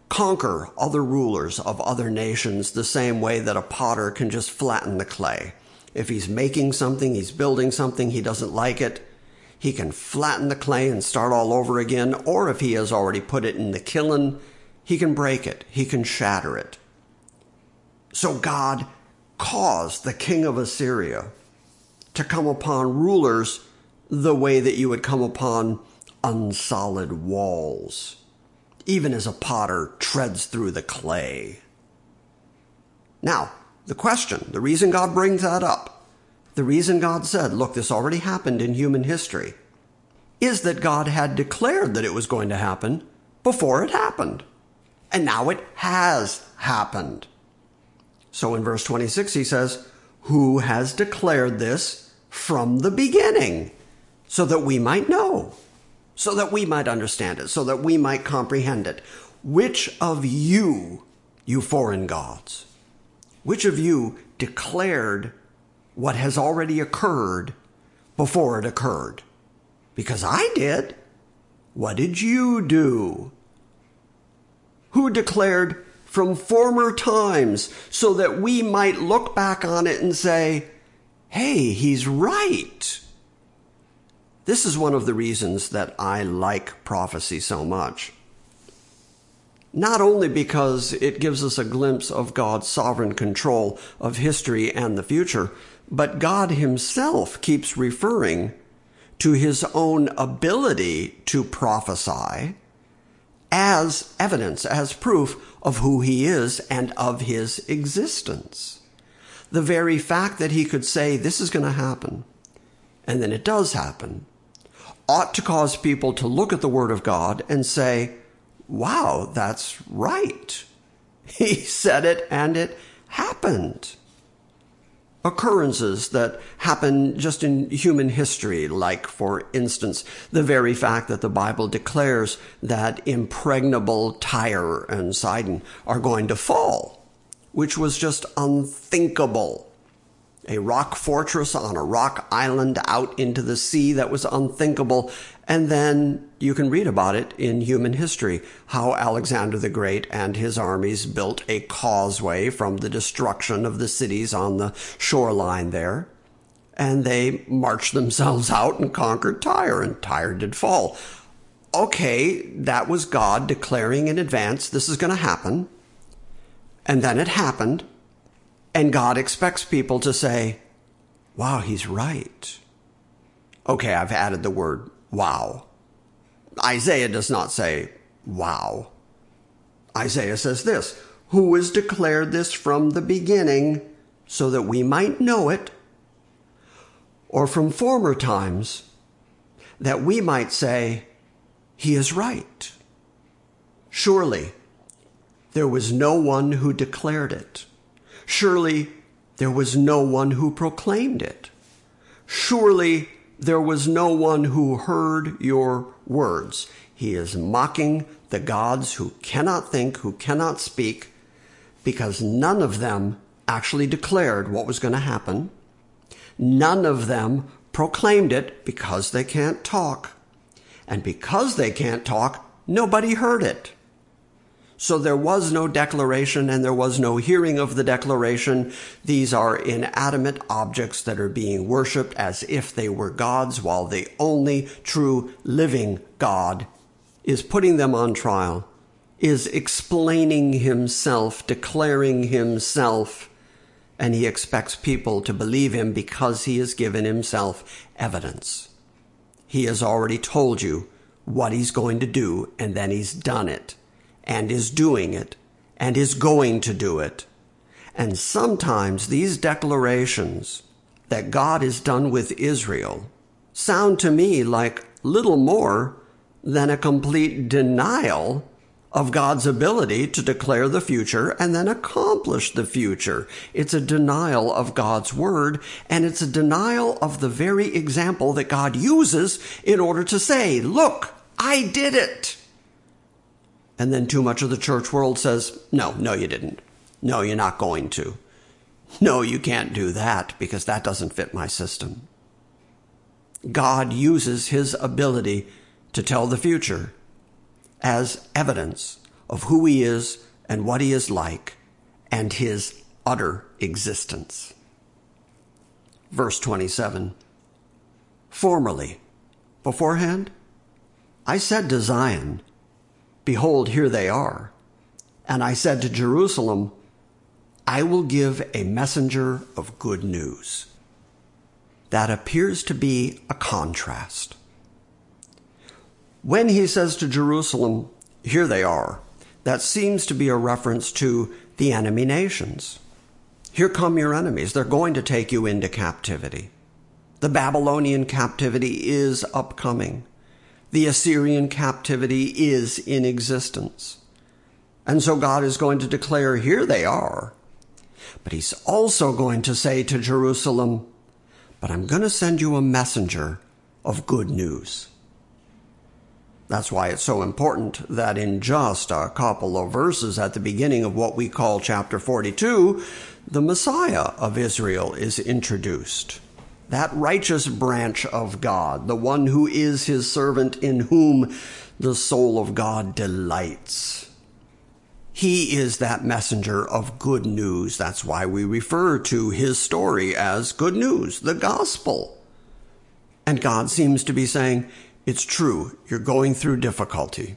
A: conquer other rulers of other nations the same way that a potter can just flatten the clay. If he's making something, he's building something, he doesn't like it, he can flatten the clay and start all over again, or if he has already put it in the kiln, he can break it, he can shatter it. So God caused the king of Assyria to come upon rulers the way that you would come upon unsolid walls, even as a potter treads through the clay. Now, the question, the reason God brings that up, the reason God said, look, this already happened in human history, is that God had declared that it was going to happen before it happened. And now it has happened. So in verse 26, he says, Who has declared this from the beginning? So that we might know, so that we might understand it, so that we might comprehend it. Which of you, you foreign gods, which of you declared what has already occurred before it occurred. Because I did. What did you do? Who declared from former times so that we might look back on it and say, hey, he's right. This is one of the reasons that I like prophecy so much. Not only because it gives us a glimpse of God's sovereign control of history and the future, but God Himself keeps referring to His own ability to prophesy as evidence, as proof of who He is and of His existence. The very fact that He could say, This is going to happen, and then it does happen, ought to cause people to look at the Word of God and say, wow, that's right. He said it and it happened. Occurrences that happen just in human history, like, for instance, the very fact that the Bible declares that impregnable Tyre and Sidon are going to fall, which was just unthinkable a rock fortress on a rock island out into the sea that was unthinkable. And then you can read about it in human history, how Alexander the Great and his armies built a causeway from the destruction of the cities on the shoreline there. And they marched themselves out and conquered Tyre, and Tyre did fall. Okay, that was God declaring in advance this is going to happen. And then it happened. And God expects people to say, wow, he's right. Okay, I've added the word wow. Isaiah does not say wow. Isaiah says this, who has declared this from the beginning so that we might know it, or from former times that we might say, he is right. Surely there was no one who declared it. Surely there was no one who proclaimed it. Surely there was no one who heard your words. He is mocking the gods who cannot think, who cannot speak, because none of them actually declared what was going to happen. None of them proclaimed it because they can't talk. And because they can't talk, nobody heard it. So there was no declaration and there was no hearing of the declaration. These are inanimate objects that are being worshiped as if they were gods, while the only true living God is putting them on trial, is explaining himself, declaring himself, and he expects people to believe him because he has given himself evidence. He has already told you what he's going to do, and then he's done it and is doing it and is going to do it. And sometimes these declarations that God is done with Israel sound to me like little more than a complete denial of God's ability to declare the future and then accomplish the future. It's a denial of God's word and it's a denial of the very example that God uses in order to say, look, I did it. And then too much of the church world says, no, no, you didn't. No, you're not going to. No, you can't do that because that doesn't fit my system. God uses his ability to tell the future as evidence of who he is and what he is like and his utter existence. Verse 27 Formerly, beforehand, I said to Zion, Behold, here they are. And I said to Jerusalem, I will give a messenger of good news. That appears to be a contrast. When he says to Jerusalem, here they are, that seems to be a reference to the enemy nations. Here come your enemies. They're going to take you into captivity. The Babylonian captivity is upcoming the Assyrian captivity is in existence. And so God is going to declare, here they are. But he's also going to say to Jerusalem, but I'm going to send you a messenger of good news. That's why it's so important that in just a couple of verses at the beginning of what we call chapter 42, the Messiah of Israel is introduced that righteous branch of God, the one who is his servant in whom the soul of God delights. He is that messenger of good news. That's why we refer to his story as good news, the gospel. And God seems to be saying, it's true, you're going through difficulty.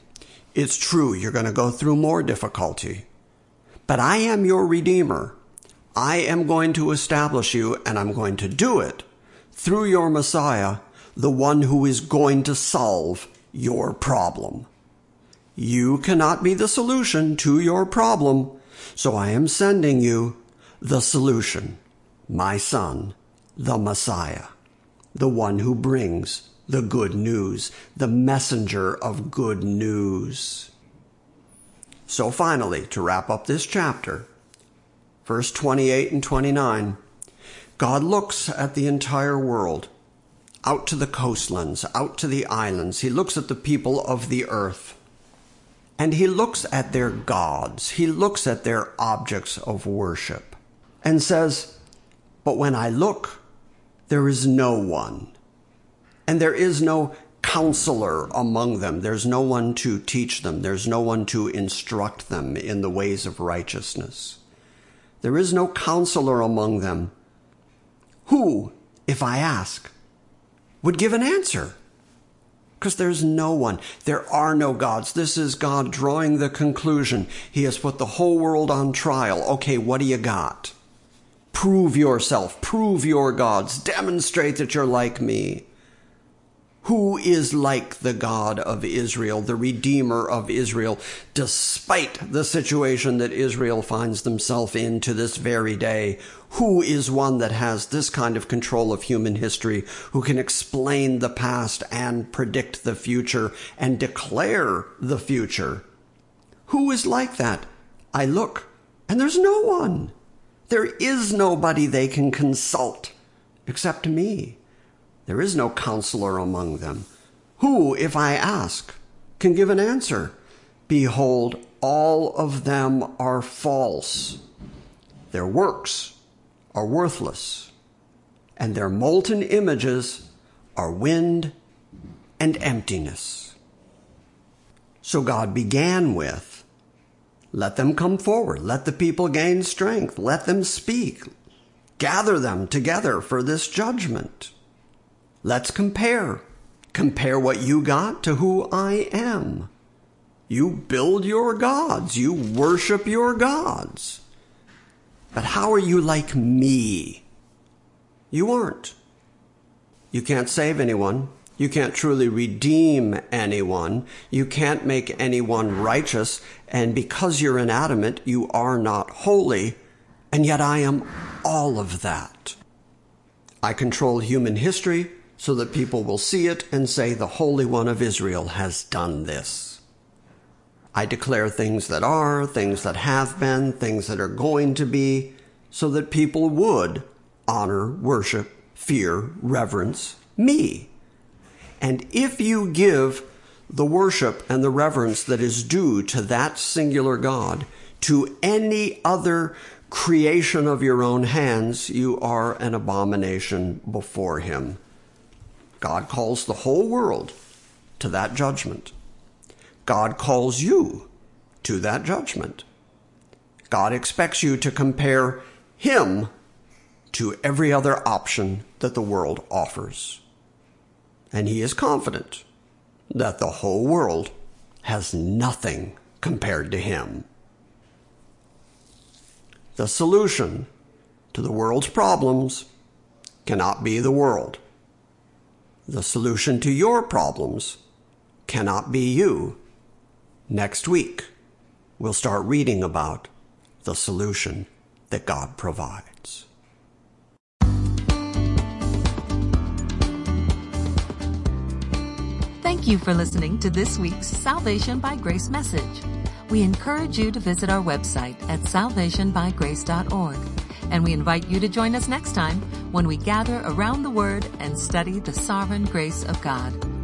A: It's true, you're going to go through more difficulty. But I am your Redeemer. I am going to establish you, and I'm going to do it through your Messiah, the one who is going to solve your problem. You cannot be the solution to your problem, so I am sending you the solution, my son, the Messiah, the one who brings the good news, the messenger of good news. So finally, to wrap up this chapter, verse 28 and 29, God looks at the entire world, out to the coastlands, out to the islands. He looks at the people of the earth. And he looks at their gods. He looks at their objects of worship and says, But when I look, there is no one. And there is no counselor among them. There's no one to teach them. There's no one to instruct them in the ways of righteousness. There is no counselor among them who, if I ask, would give an answer? Because there's no one. There are no gods. This is God drawing the conclusion. He has put the whole world on trial. Okay, what do you got? Prove yourself. Prove your gods. Demonstrate that you're like me. Who is like the God of Israel, the Redeemer of Israel, despite the situation that Israel finds themselves in to this very day? Who is one that has this kind of control of human history, who can explain the past and predict the future and declare the future? Who is like that? I look, and there's no one. There is nobody they can consult except me. There is no counselor among them. Who, if I ask, can give an answer? Behold, all of them are false. Their works are worthless, and their molten images are wind and emptiness. So God began with, let them come forward. Let the people gain strength. Let them speak. Gather them together for this judgment. Let's compare. Compare what you got to who I am. You build your gods. You worship your gods. But how are you like me? You aren't. You can't save anyone. You can't truly redeem anyone. You can't make anyone righteous. And because you're inanimate, you are not holy. And yet I am all of that. I control human history so that people will see it and say, The Holy One of Israel has done this. I declare things that are, things that have been, things that are going to be, so that people would honor, worship, fear, reverence me. And if you give the worship and the reverence that is due to that singular God to any other creation of your own hands, you are an abomination before Him. God calls the whole world to that judgment. God calls you to that judgment. God expects you to compare Him to every other option that the world offers. And He is confident that the whole world has nothing compared to Him. The solution to the world's problems cannot be the world. The solution to your problems cannot be you. Next week, we'll start reading about the solution that God provides.
C: Thank you for listening to this week's Salvation by Grace message. We encourage you to visit our website at salvationbygrace.org and we invite you to join us next time when we gather around the Word and study the sovereign grace of God.